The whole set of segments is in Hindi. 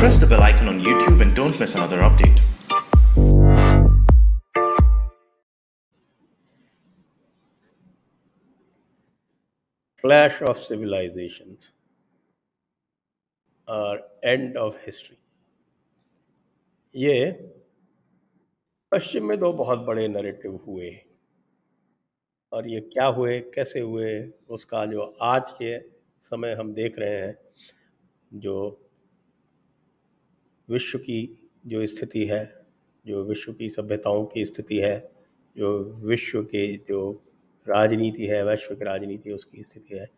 Press the bell icon on YouTube and don't miss another update. clash of civilizations or end of history ये पश्चिम में दो बहुत बड़े नरेटिव हुए और ये क्या हुए कैसे हुए उसका जो आज के समय हम देख रहे हैं जो विश्व की जो स्थिति है, जो विश्व की सभ्यताओं की स्थिति है, जो विश्व के जो राजनीति है, वैश्विक राजनीति उसकी स्थिति है,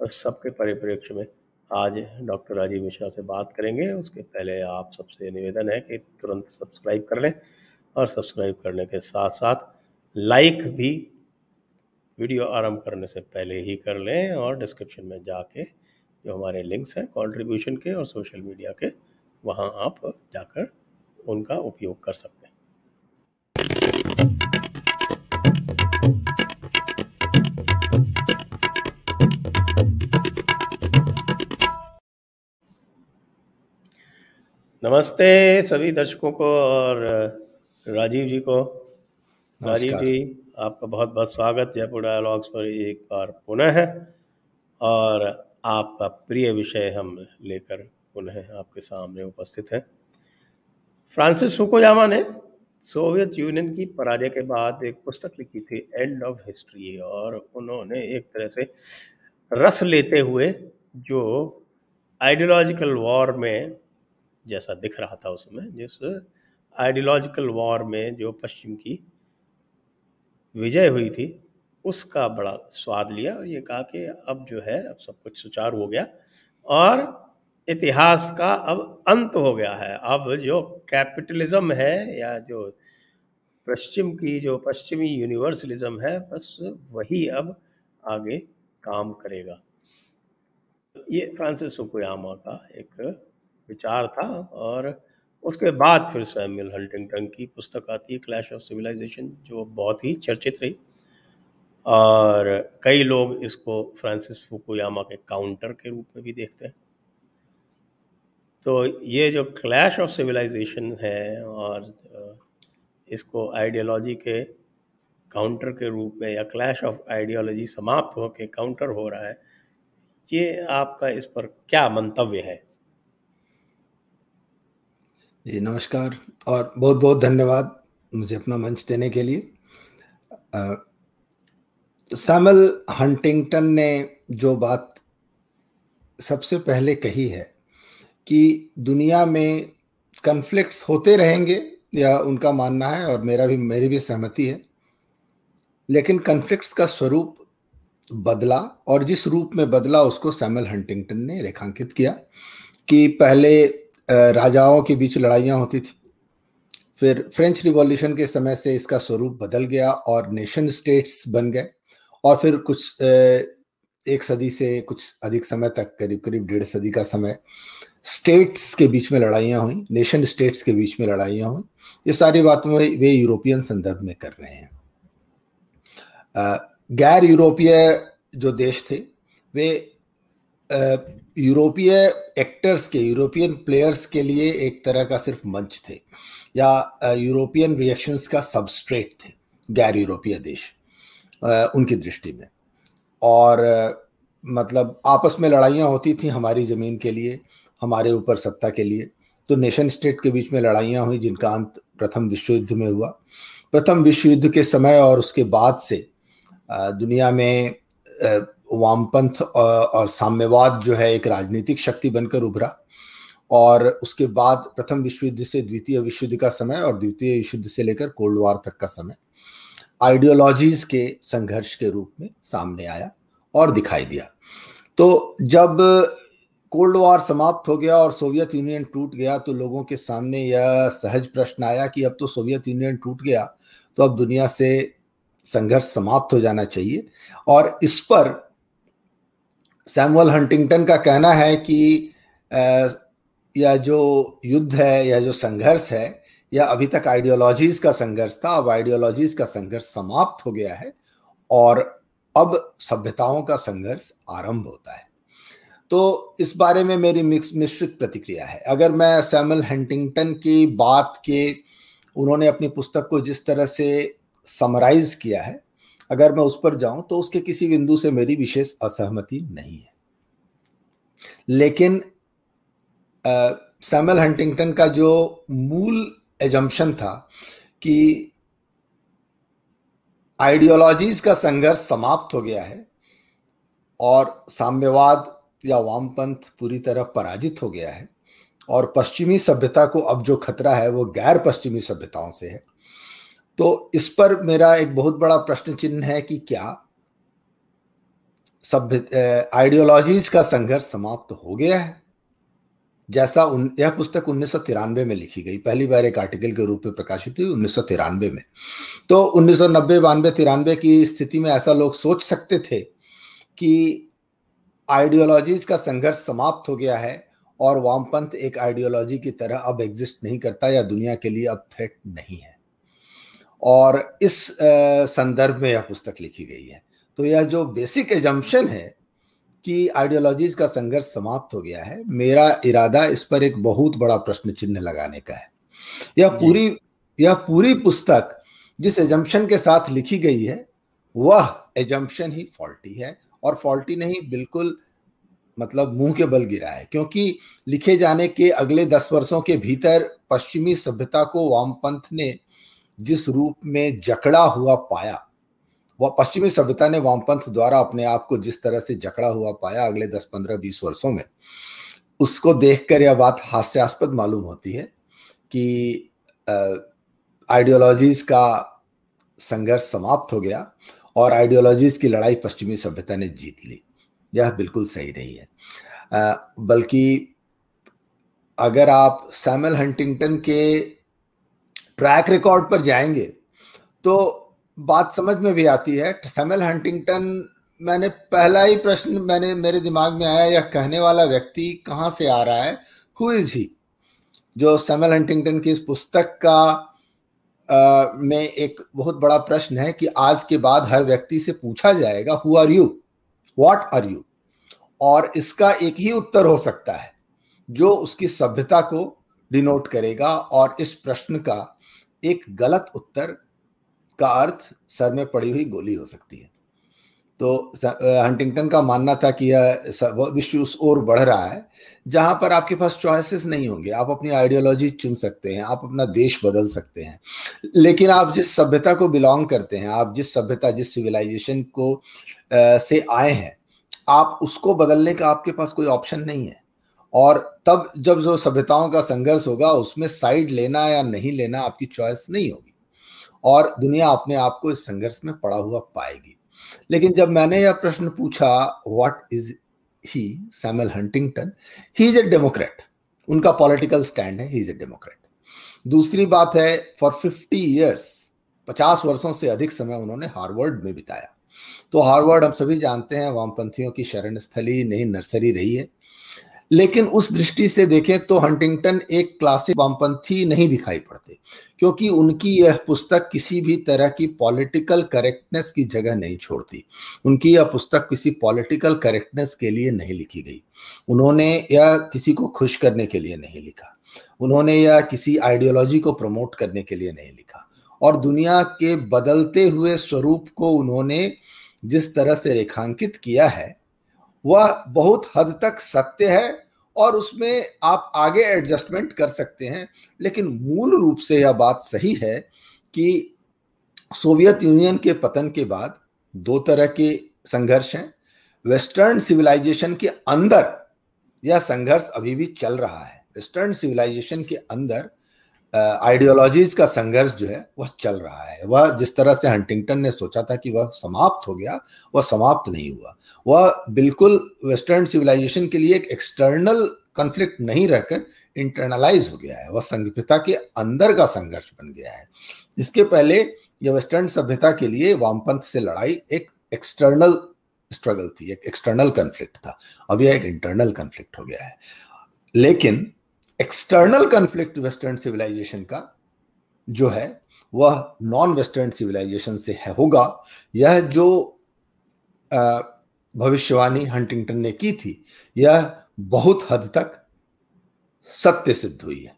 और सबके परिप्रेक्ष्य में आज डॉक्टर राजीव मिश्रा से बात करेंगे। उसके पहले आप सबसे निवेदन है कि तुरंत सब्सक्राइब कर लें और सब्सक्राइब करने के साथ साथ लाइक भी वीडियो आरंभ करने से पहले ही कर लें और डिस्क्रिप्शन में जाके जो हमारे लिंक्स हैं कंट्रीब्यूशन के और सोशल मीडिया के वहाँ आप जाकर उनका उपयोग कर सकते हैं। नमस्ते सभी दर्शकों को और राजीव जी को। राजीव जी आपका बहुत बहुत स्वागत। जयपुर डायलॉग्स पर एक बार पुनः। है और आपका प्रिय विषय हम लेकर पुनः आपके सामने उपस्थित हैं। फ्रांसिस फुकुयामा ने सोवियत यूनियन की पराजय के बाद एक पुस्तक लिखी थी, एंड ऑफ़ हिस्ट्री, और उन्होंने एक तरह से रस लेते हुए जो आइडियोलॉजिकल वॉर में जैसा दिख रहा था उसमें, जिस आइडियोलॉजिकल वॉर में जो पश्चिम की विजय हुई थी, उसका बड़ा स्वाद लिया और ये कहा कि अब जो है, अब सब कुछ सुचारू हो गया। और इतिहास का अब अंत हो गया है। अब जो कैपिटलिज्म है या जो पश्चिम की, जो पश्चिमी यूनिवर्सलिज्म है, बस वही अब आगे काम करेगा। ये फ्रांसिस फुकुयामा का एक विचार था और उसके बाद फिर सैमुअल हंटिंगटन की पुस्तक आती है, क्लैश ऑफ़ सिविलाइजेशन, जो बहुत ही चर्चित रही। और कई लोग इसको फ्रांसिस फुकुयामा के काउंटर के रूप में भी देखते हैं। तो ये जो क्लैश ऑफ़ सिविलाइजेशन है और इसको आइडियोलॉजी के काउंटर के रूप में या क्लैश ऑफ़ आइडियोलॉजी समाप्त होकर काउंटर हो रहा है, ये आपका इस पर क्या मंतव्य है? जी, नमस्कार और बहुत बहुत धन्यवाद मुझे अपना मंच देने के लिए। सैमल हंटिंगटन ने जो बात सबसे पहले कही है कि दुनिया में कन्फ्लिक्ट्स होते रहेंगे, या उनका मानना है, और मेरा भी, मेरी भी सहमति है। लेकिन कन्फ्लिक्ट्स का स्वरूप बदला, और जिस रूप में बदला, उसको सैमल हंटिंगटन ने रेखांकित किया कि पहले राजाओं के बीच लड़ाइयाँ होती थी, फिर फ्रेंच रिवॉल्यूशन के समय से इसका स्वरूप बदल गया, और नेशन स्टेट्स बन गए, और फिर कुछ एक सदी से कुछ अधिक समय तक, करीब करीब डेढ़ सदी का समय स्टेट्स के बीच में लड़ाइयाँ हुई नेशन स्टेट्स के बीच में लड़ाइयाँ हुई। ये सारी बात में वे यूरोपियन संदर्भ में कर रहे हैं। गैर यूरोपीय जो देश थे, वे यूरोपीय एक्टर्स के, यूरोपियन प्लेयर्स के लिए एक तरह का सिर्फ़ मंच थे, या यूरोपियन रिएक्शंस का सबस्ट्रेट थे, गैर यूरोपीय देश उनकी दृष्टि में। और मतलब आपस में लड़ाइयाँ होती थी हमारी ज़मीन के लिए, हमारे ऊपर सत्ता के लिए। तो नेशन स्टेट के बीच में लड़ाइयाँ हुई, जिनका अंत प्रथम विश्व युद्ध में हुआ। प्रथम विश्व युद्ध के समय और उसके बाद से दुनिया में वामपंथ और साम्यवाद जो है एक राजनीतिक शक्ति बनकर उभरा। और उसके बाद प्रथम विश्व युद्ध से द्वितीय विश्व युद्ध का समय और द्वितीय विश्व युद्ध से लेकर कोल्ड वार तक का समय। आइडियोलॉजीज के संघर्ष के रूप में सामने आया और दिखाई दिया। तो जब कोल्ड वॉर समाप्त हो गया और सोवियत यूनियन टूट गया तो लोगों के सामने यह सहज प्रश्न आया कि अब तो सोवियत यूनियन टूट गया तो अब दुनिया से संघर्ष समाप्त हो जाना चाहिए। और इस पर सैमुअल हंटिंगटन का कहना है कि यह जो युद्ध है या जो संघर्ष है यह अभी तक आइडियोलॉजीज का संघर्ष था, अब आइडियोलॉजीज का संघर्ष समाप्त हो गया है और अब सभ्यताओं का संघर्ष आरंभ होता है। तो इस बारे में मेरी मिक्स, मिश्रित प्रतिक्रिया है। अगर मैं सैमल हंटिंगटन की बात के, उन्होंने अपनी पुस्तक को जिस तरह से समराइज किया है, अगर मैं उस पर जाऊँ तो उसके किसी बिंदु से मेरी विशेष असहमति नहीं है। लेकिन सैमल हंटिंगटन का जो मूल एजम्पन था कि आइडियोलॉजीज का संघर्ष समाप्त हो गया है और साम्यवाद या वामपंथ पूरी तरह पराजित हो गया है और पश्चिमी सभ्यता को अब जो खतरा है वो गैर पश्चिमी सभ्यताओं से है। तो इस पर मेरा एक बहुत बड़ा प्रश्न चिन्ह है कि क्या सभ्य आइडियोलॉजीज का संघर्ष समाप्त हो गया है? जैसा उन, यह पुस्तक उन्नीस सौ तिरानवे में लिखी गई। पहली बार एक आर्टिकल के रूप में प्रकाशित हुई उन्नीस सौ तिरानवे में। तो उन्नीस सौ नब्बे, बानवे, तिरानवे की स्थिति में ऐसा लोग सोच सकते थे कि आइडियोलॉजीज का संघर्ष समाप्त हो गया है और वामपंथ एक आइडियोलॉजी की तरह अब एग्जिस्ट नहीं करता या दुनिया के लिए अब थ्रेट नहीं है। और इस संदर्भ में यह पुस्तक लिखी गई है। तो यह जो बेसिक एजम्पन है कि आइडियोलॉजीज का संघर्ष समाप्त हो गया है। मेरा इरादा इस पर एक बहुत बड़ा प्रश्न चिन्ह लगाने का है। यह पूरी यह पूरी पुस्तक जिस एजम्पन के साथ लिखी गई है वह एजम्पन ही फॉल्टी है और फॉल्टी नहीं बिल्कुल मतलब मुँह के बल गिरा है। क्योंकि लिखे जाने के अगले दस वर्षों के भीतर पश्चिमी सभ्यता को वामपंथ ने जिस रूप में जकड़ा हुआ पाया पश्चिमी सभ्यता ने वामपंथ द्वारा अपने आप को जिस तरह से जकड़ा हुआ पाया अगले दस, पंद्रह, बीस वर्षों में, उसको देखकर यह बात हास्यास्पद मालूम होती है कि आइडियोलॉजीज का संघर्ष समाप्त हो गया और आइडियोलॉजीज की लड़ाई पश्चिमी सभ्यता ने जीत ली। यह बिल्कुल सही नहीं है। बल्कि अगर आप सैमल हंटिंगटन के ट्रैक रिकॉर्ड पर जाएँगे तो बात समझ में भी आती है। सैमल हंटिंगटन मैंने पहला ही प्रश्न मैंने मेरे दिमाग में आया यह कहने वाला व्यक्ति कहाँ से आ रहा है? हु इज़ ही जो सैमल हंटिंगटन की इस पुस्तक का आ, में एक बहुत बड़ा प्रश्न है कि आज के बाद हर व्यक्ति से पूछा जाएगा who are you what are you और इसका एक ही उत्तर हो सकता है जो उसकी सभ्यता को डिनोट करेगा और इस प्रश्न का एक गलत उत्तर का अर्थ सर में पड़ी हुई गोली हो सकती है। तो हंटिंगटन का मानना था कि यह विश्व उस ओर बढ़ रहा है जहाँ पर आपके पास चॉइसेस नहीं होंगे। आप अपनी आइडियोलॉजी चुन सकते हैं आप अपना देश बदल सकते हैं। लेकिन आप जिस सभ्यता को बिलोंग करते हैं आप जिस सभ्यता जिस सिविलाइजेशन को आ, से आए हैं आप उसको बदलने का आपके पास कोई ऑप्शन नहीं है। और तब जब जो सभ्यताओं का संघर्ष होगा उसमें साइड लेना या नहीं लेना आपकी चॉइस नहीं होगी। और दुनिया अपने आप को इस संघर्ष में पड़ा हुआ पाएगी। लेकिन जब मैंने यह प्रश्न पूछा what is he Samuel Huntington he is a democrat उनका पॉलिटिकल स्टैंड है ही इज़ ए डेमोक्रेट दूसरी बात है फॉर फिफ्टी ईयर्स पचास वर्षों से अधिक समय उन्होंने हार्वर्ड में बिताया। तो हार्वर्ड हम सभी जानते हैं, वामपंथियों की शरण स्थली नई नर्सरी रही है। लेकिन उस दृष्टि से देखें तो हंटिंगटन एक क्लासिक वामपंथी नहीं दिखाई पड़ते, क्योंकि उनकी यह पुस्तक किसी भी तरह की पॉलिटिकल करेक्टनेस की जगह नहीं छोड़ती। उनकी यह पुस्तक किसी पॉलिटिकल करेक्टनेस के लिए नहीं लिखी गई। उन्होंने यह किसी को खुश करने के लिए नहीं लिखा। उन्होंने यह किसी आइडियोलॉजी को प्रमोट करने के लिए नहीं लिखा। और दुनिया के बदलते हुए स्वरूप को उन्होंने जिस तरह से रेखांकित किया है वह बहुत हद तक सत्य है और उसमें आप आगे एडजस्टमेंट कर सकते हैं। लेकिन मूल रूप से यह बात सही है कि सोवियत यूनियन के पतन के बाद दो तरह के संघर्ष हैं। वेस्टर्न सिविलाइजेशन के अंदर यह संघर्ष अभी भी चल रहा है। वेस्टर्न सिविलाइजेशन के अंदर आइडियोलॉजीज का संघर्ष जो है, वह चल रहा है। वह जिस तरह से हंटिंगटन ने सोचा था कि वह समाप्त हो गया, वह समाप्त नहीं हुआ। वह बिल्कुल वेस्टर्न सिविलाइजेशन के लिए एक एक्सटर्नल कॉन्फ्लिक्ट नहीं रहकर इंटरनलाइज हो गया है। वह सभ्यता के अंदर का संघर्ष बन गया है। इसके पहले यह वेस्टर्न सभ्यता के लिए वामपंथ से लड़ाई एक एक्सटर्नल स्ट्रगल थी, एक एक्सटर्नल कॉन्फ्लिक्ट था। अब यह एक इंटरनल कॉन्फ्लिक्ट हो गया है। लेकिन एक्सटर्नल कन्फ्लिक्ट वेस्टर्न सिविलाइजेशन का जो है, वह नॉन वेस्टर्न सिविलाइजेशन से है, होगा। यह जो भविष्यवाणी हंटिंगटन ने की थी, यह बहुत हद तक सत्य सिद्ध हुई है।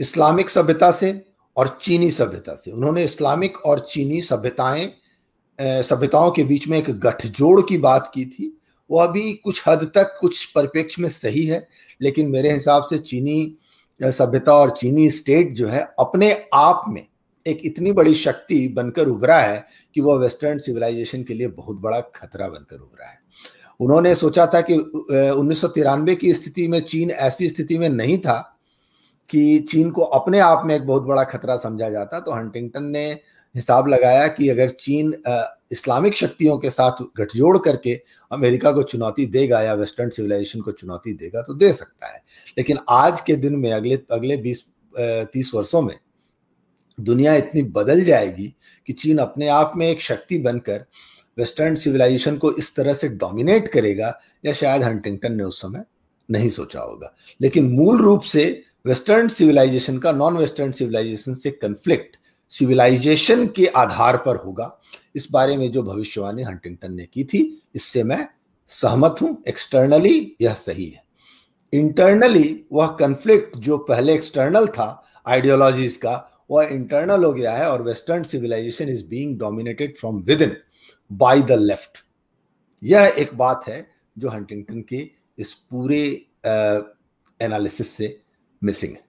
इस्लामिक सभ्यता से और चीनी सभ्यता से। उन्होंने इस्लामिक और चीनी सभ्यताएँ सभ्यताओं के बीच में एक गठजोड़ की बात की थी वह अभी कुछ हद तक कुछ परिप्रेक्ष्य में सही है, लेकिन मेरे हिसाब से चीनी सभ्यता और चीनी स्टेट जो है, अपने आप में एक इतनी बड़ी शक्ति बनकर उभरा है कि वह वेस्टर्न सिविलाइजेशन के लिए बहुत बड़ा खतरा बनकर उभरा है। उन्होंने सोचा था कि उन्नीस सौ तिरानवे की स्थिति में चीन ऐसी स्थिति में नहीं था कि चीन को अपने आप में एक बहुत बड़ा खतरा समझा जाता तो हंटिंगटन ने हिसाब लगाया कि अगर चीन इस्लामिक शक्तियों के साथ गठजोड़ करके अमेरिका को चुनौती देगा या वेस्टर्न सिविलाइजेशन को चुनौती देगा तो दे सकता है। लेकिन आज के दिन में अगले अगले बीस तीस वर्षों में दुनिया इतनी बदल जाएगी कि चीन अपने आप में एक शक्ति बनकर वेस्टर्न सिविलाइजेशन को इस तरह से डोमिनेट करेगा या शायद हंटिंगटन ने उस समय नहीं सोचा होगा। लेकिन मूल रूप से वेस्टर्न सिविलाइजेशन का, नॉन वेस्टर्न सिविलाइजेशन से कंफ्लिक्ट सिविलाइजेशन के आधार पर होगा। इस बारे में जो भविष्यवाणी हंटिंगटन ने की थी, इससे मैं सहमत हूँ एक्सटर्नली यह सही है। इंटरनली वह कंफ्लिक्ट जो पहले एक्सटर्नल था आइडियोलॉजीज का, वह इंटरनल हो गया है और western civilization is being dominated from within by the left यह एक बात है जो हंटिंगटन के इस पूरे एनालिसिस से मिसिंग है।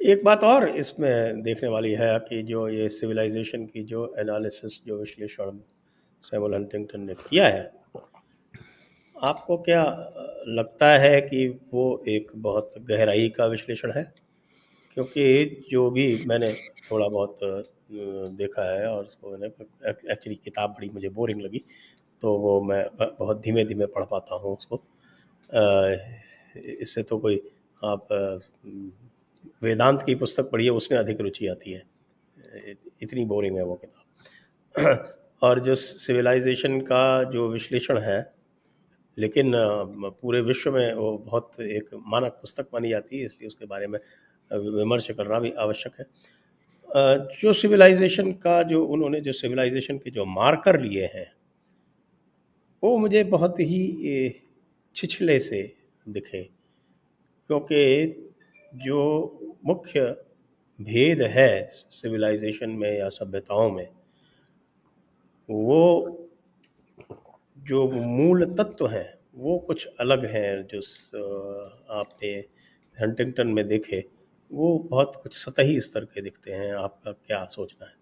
एक बात और इसमें देखने वाली है कि जो ये सिविलाइजेशन की जो एनालिसिस जो विश्लेषण सैमुअल हंटिंगटन ने किया है, आपको क्या लगता है कि वो एक बहुत गहराई का विश्लेषण है? क्योंकि जो भी मैंने थोड़ा बहुत देखा है और उसको मैंने एक्चुअली किताब बड़ी मुझे बोरिंग लगी तो वो मैं बहुत धीमे धीमे पढ़ पाता हूँ उसको। इससे तो कोई आप वेदांत की पुस्तक पढ़िए, उसमें अधिक रुचि आती है। इतनी बोरिंग है वो किताब। और जो सिविलाइजेशन का जो विश्लेषण है, लेकिन पूरे विश्व में वो बहुत एक मानक पुस्तक मानी जाती है, इसलिए उसके बारे में विमर्श करना भी आवश्यक है। जो सिविलाइजेशन का जो, उन्होंने जो सिविलाइजेशन के जो मार्कर लिए हैं, वो मुझे बहुत ही छिछले से दिखे। क्योंकि जो मुख्य भेद है सिविलाइजेशन में या सभ्यताओं में वो जो मूल तत्व हैं वो कुछ अलग हैं जो आपने हंटिंगटन में देखे वो बहुत कुछ सतही स्तर के दिखते हैं। आपका क्या सोचना है?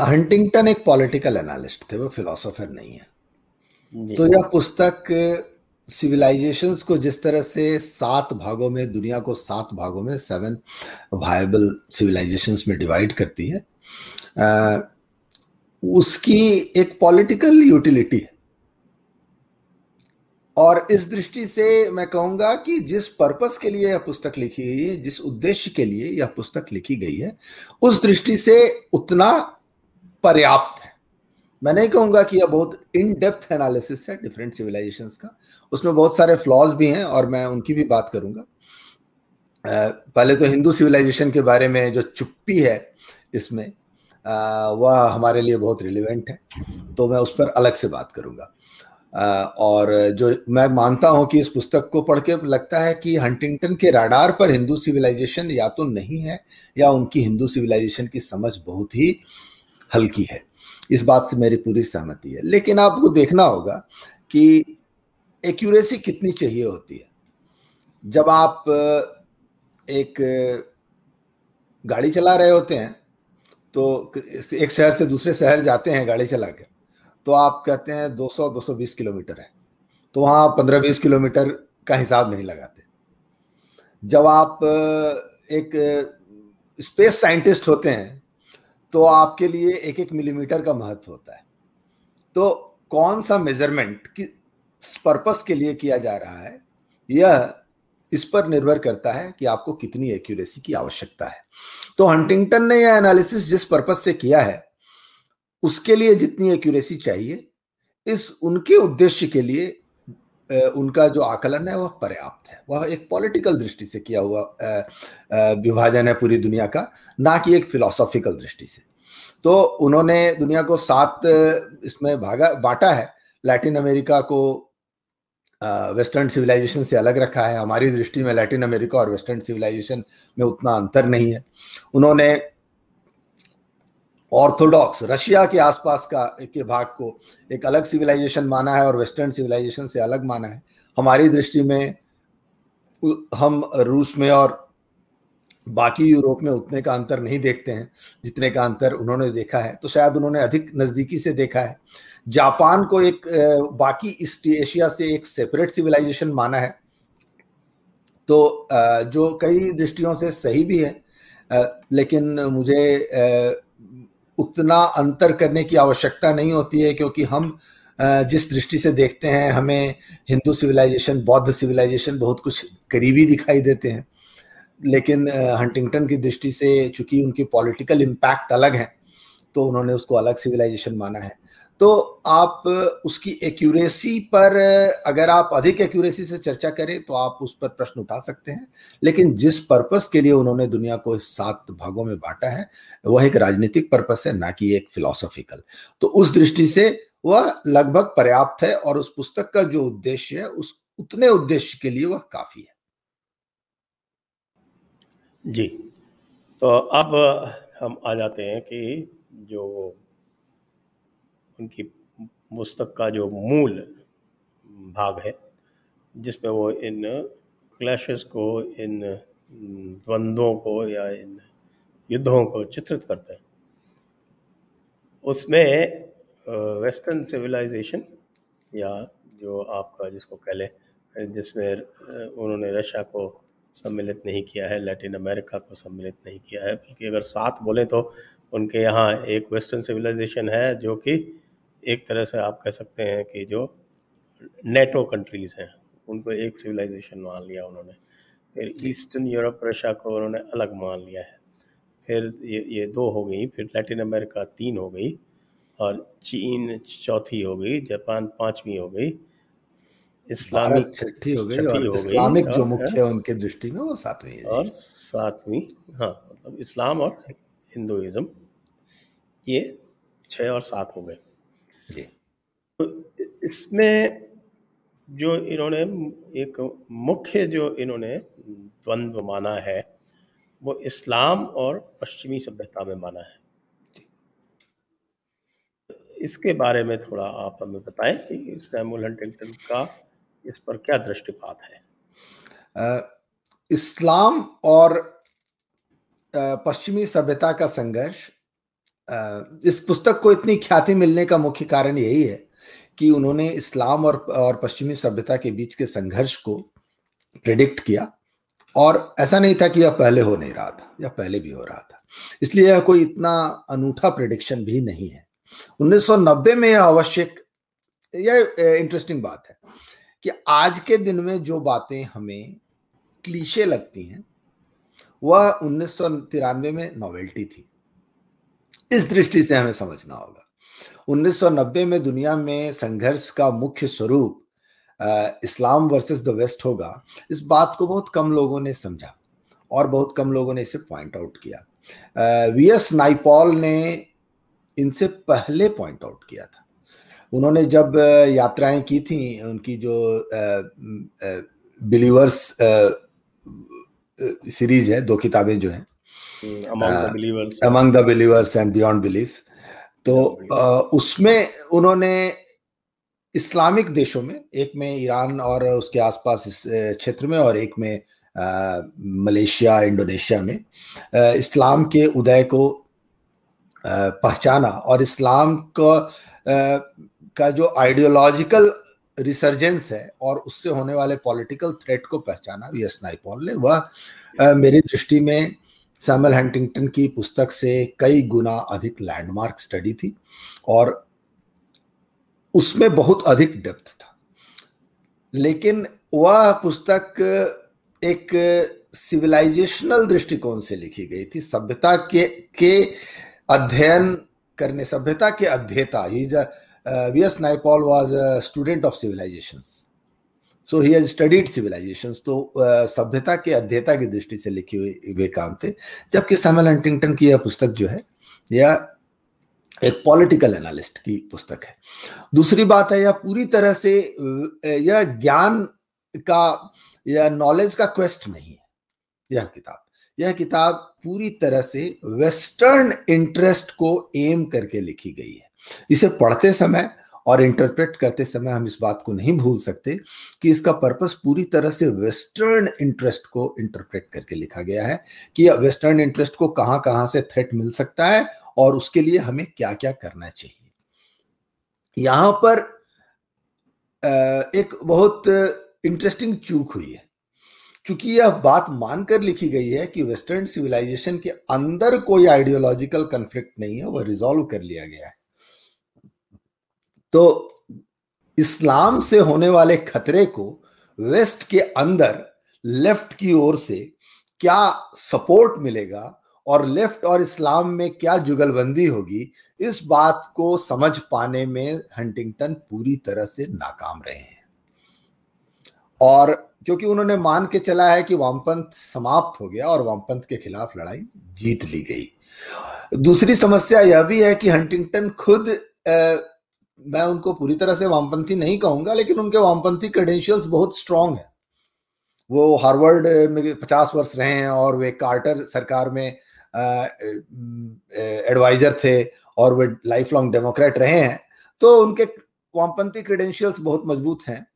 हंटिंगटन एक पॉलिटिकल एनालिस्ट थे वो फिलोसोफर नहीं है। तो यह पुस्तक सिविलाइजेशंस को जिस तरह से सात भागों में दुनिया को सात भागों में सेवन वायबल सिविलाइजेशंस में डिवाइड करती है आ, उसकी एक पॉलिटिकल यूटिलिटी है। और इस दृष्टि से मैं कहूँगा कि जिस पर्पस के लिए यह पुस्तक लिखी गई है जिस उद्देश्य के लिए यह पुस्तक लिखी गई है उस दृष्टि से उतना पर्याप्त है। मैं नहीं कहूँगा कि यह बहुत इन डेप्थ एनालिसिस है डिफरेंट सिविलाइजेशंस का। उसमें बहुत सारे फ्लॉज भी हैं और मैं उनकी भी बात करूँगा। पहले तो हिंदू सिविलाइजेशन के बारे में जो चुप्पी है इसमें वह हमारे लिए बहुत रिलेवेंट है। तो मैं उस पर अलग से बात करूँगा। और जो मैं मानता हूँ कि इस पुस्तक को पढ़ के लगता है कि हंटिंगटन के राडार पर हिंदू सिविलाइजेशन या तो नहीं है या उनकी हिंदू सिविलाइजेशन की समझ बहुत ही हल्की है। इस बात से मेरी पूरी सहमति है। लेकिन आपको देखना होगा कि एक्यूरेसी कितनी चाहिए होती है। जब आप एक गाड़ी चला रहे होते हैं तो एक शहर से दूसरे शहर जाते हैं गाड़ी चला के तो आप कहते हैं 200 220 किलोमीटर है। तो वहाँ 15-20 किलोमीटर का हिसाब नहीं लगाते। जब आप एक स्पेस साइंटिस्ट होते हैं तो आपके लिए एक एक मिलीमीटर का महत्व होता है। तो कौन सा मेज़रमेंट किस पर्पस के लिए किया जा रहा है, यह इस पर निर्भर करता है कि आपको कितनी एक्यूरेसी की आवश्यकता है। तो हंटिंगटन ने यह एनालिसिस जिस पर्पस से किया है, उसके लिए जितनी एक्यूरेसी चाहिए, इस उनके उद्देश्य के लिए उनका जो आकलन है वह पर्याप्त है। वह एक पॉलिटिकल दृष्टि से किया हुआ विभाजन है पूरी दुनिया का, ना कि एक फिलोसॉफिकल दृष्टि से। तो उन्होंने दुनिया को सात, इसमें भागा, बांटा है। लैटिन अमेरिका को वेस्टर्न सिविलाइजेशन से अलग रखा है। हमारी दृष्टि में लैटिन अमेरिका और वेस्टर्न सिविलाइजेशन में उतना अंतर नहीं है। उन्होंने ऑर्थोडॉक्स, रशिया के आसपास का के भाग को एक अलग सिविलाइजेशन माना है और वेस्टर्न सिविलाइजेशन से अलग माना है। हमारी दृष्टि में, हम रूस में और बाकी यूरोप में उतने का अंतर नहीं देखते हैं, जितने का अंतर उन्होंने देखा है। तो शायद उन्होंने अधिक नज़दीकी से देखा है। जापान को एक बाकी ईस्ट एशिया से एक सेपरेट सिविलाइजेशन माना है। तो जो कई दृष्टियों से सही भी है लेकिन मुझे उतना अंतर करने की आवश्यकता नहीं होती है, क्योंकि हम जिस दृष्टि से देखते हैं, हमें हिंदू सिविलाइजेशन, बौद्ध सिविलाइजेशन बहुत कुछ करीबी दिखाई देते हैं। लेकिन हंटिंगटन की दृष्टि से चूँकि उनकी पॉलिटिकल इम्पैक्ट अलग है तो उन्होंने उसको अलग सिविलाइजेशन माना है। तो आप उसकी एक्यूरेसी पर, अगर आप अधिक एक्यूरेसी से चर्चा करें तो आप उस पर प्रश्न उठा सकते हैं। लेकिन जिस पर्पस के लिए उन्होंने दुनिया को इस सात भागों में बांटा है, वह एक राजनीतिक पर्पस है, ना कि एक फिलोसॉफिकल। तो उस दृष्टि से वह लगभग पर्याप्त है और उस पुस्तक का जो उद्देश्य है, उस, उतने उद्देश्य के लिए वह काफ़ी है। जी। तो अब हम आ जाते हैं कि जो उनकी पुस्तक का जो मूल भाग है जिसमें वो इन क्लैशेस को, इन द्वंद्वों को या इन युद्धों को चित्रित करते हैं। उसमें वेस्टर्न सिविलाइजेशन या जो आपका जिसको कह लें, जिसमें उन्होंने रशिया को सम्मिलित नहीं किया है, लैटिन अमेरिका को सम्मिलित नहीं किया है। बल्कि अगर साथ बोले तो उनके यहाँ एक वेस्टर्न सिविलाइजेशन है, जो कि एक तरह से आप कह सकते हैं कि जो नेटो कंट्रीज़ हैं, उनको एक सिविलाइजेशन मान लिया उन्होंने। फिर ईस्टर्न यूरोप, रशिया को उन्होंने अलग मान लिया है। फिर ये ये दो हो गई, फिर लैटिन अमेरिका तीन हो गई, और चीन चौथी हो गई, जापान पांचवी हो गई। इस्लामिक छठी हो गई और इस्लामिक जो मुख्य है। उनके दृष्टि में वो सातवीं और सातवीं हाँ मतलब इस्लाम और हिंदुइज्म ये छः और सात हो गए। तो इसमें जो इन्होंने एक मुख्य जो इन्होंने द्वंद्व माना है वो इस्लाम और पश्चिमी सभ्यता में माना है। इसके बारे में थोड़ा आप हमें बताएँ कि सैमुअल हंटिंगटन का इस पर क्या दृष्टिपात है? इस्लाम और पश्चिमी सभ्यता का संघर्ष इस पुस्तक को इतनी ख्याति मिलने का मुख्य कारण यही है कि उन्होंने इस्लाम और और पश्चिमी सभ्यता के बीच के संघर्ष को प्रिडिक्ट किया और ऐसा नहीं था कि यह पहले हो नहीं रहा था या पहले भी हो रहा था। इसलिए यह कोई इतना अनूठा प्रिडिक्शन भी नहीं है। 1990 में यह आवश्यक, यह इंटरेस्टिंग बात है। कि आज के दिन में जो बातें हमें क्लीशे लगती हैं, वह उन्नीस सौ तिरानवे में नॉवेल्टी थी। इस दृष्टि से हमें समझना होगा। 1990 में दुनिया में संघर्ष का मुख्य स्वरूप इस्लाम वर्सेस द वेस्ट होगा। इस बात को बहुत कम लोगों ने समझा और बहुत कम लोगों ने इसे पॉइंट आउट किया। वी एस नाइपॉल ने इनसे पहले पॉइंट आउट किया था। उन्होंने जब यात्राएँ की थी उनकी जो बिलीवर्स सीरीज़ है दो किताबें जो हैं among the believers and beyond belief तो उसमें उन्होंने इस्लामिक देशों में एक में ईरान और उसके आसपास इस क्षेत्र में और एक में मलेशिया इंडोनेशिया में आ, इस्लाम के उदय को आ, पहचाना और इस्लाम को का जो आइडियोलॉजिकल रिसर्जेंस है और उससे होने वाले पॉलिटिकल थ्रेट को पहचाना वी एस नाइपॉल ने, वह मेरी दृष्टि में सैमल हंटिंगटन की पुस्तक से कई गुना अधिक लैंडमार्क स्टडी थी और उसमें बहुत अधिक डेप्थ था। लेकिन वह पुस्तक एक सिविलाइजेशनल दृष्टिकोण से लिखी गई थी। सभ्यता के के अध्ययन करने, सभ्यता के अध्येता he V S Naipaul was a student of civilizations so he has studied civilization तो सभ्यता के अध्ययता की दृष्टि से लिखे हुए वे काम थे। जबकि सैमल हंटिंगटन की यह पुस्तक जो है, यह एक पॉलिटिकल एनालिस्ट की पुस्तक है। दूसरी बात है, यह पूरी तरह से यह ज्ञान का या नॉलेज का क्वेस्ट नहीं है, यह किताब। यह किताब पूरी तरह से वेस्टर्न इंटरेस्ट को एम करके लिखी गई है। इसे पढ़ते समय और इंटरप्रेट करते समय हम इस बात को नहीं भूल सकते कि इसका पर्पस पूरी तरह से वेस्टर्न इंटरेस्ट को इंटरप्रेट करके लिखा गया है कि वेस्टर्न इंटरेस्ट को कहाँ कहाँ से थ्रेट मिल सकता है और उसके लिए हमें क्या क्या करना चाहिए। यहाँ पर एक बहुत इंटरेस्टिंग चूक हुई है। क्योंकि यह बात मानकर लिखी गई है कि वेस्टर्न सिविलाइजेशन के अंदर कोई आइडियोलॉजिकल कंफ्लिक्ट नहीं है, वह रिजॉल्व कर लिया गया है। तो इस्लाम से होने वाले खतरे को वेस्ट के अंदर, लेफ़्ट की ओर से क्या सपोर्ट मिलेगा और लेफ़्ट और इस्लाम में क्या जुगलबंदी होगी, इस बात को समझ पाने में हंटिंगटन पूरी तरह से नाकाम रहे हैं। और क्योंकि उन्होंने मान के चला है कि वामपंथ समाप्त हो गया और वामपंथ के खिलाफ लड़ाई जीत ली गई। दूसरी समस्या यह भी है कि हंटिंगटन खुद मैं उनको पूरी तरह से वामपंथी नहीं कहूँगा, लेकिन उनके वामपंथी क्रेडेंशियल्स बहुत स्ट्रांग है। वो हार्वर्ड में पचास वर्ष रहे हैं और वे कार्टर सरकार में एडवाइजर थे और वे लाइफ लॉन्ग डेमोक्रेट रहे हैं तो उनके वामपंथी क्रेडेंशियल्स बहुत मज़बूत हैं।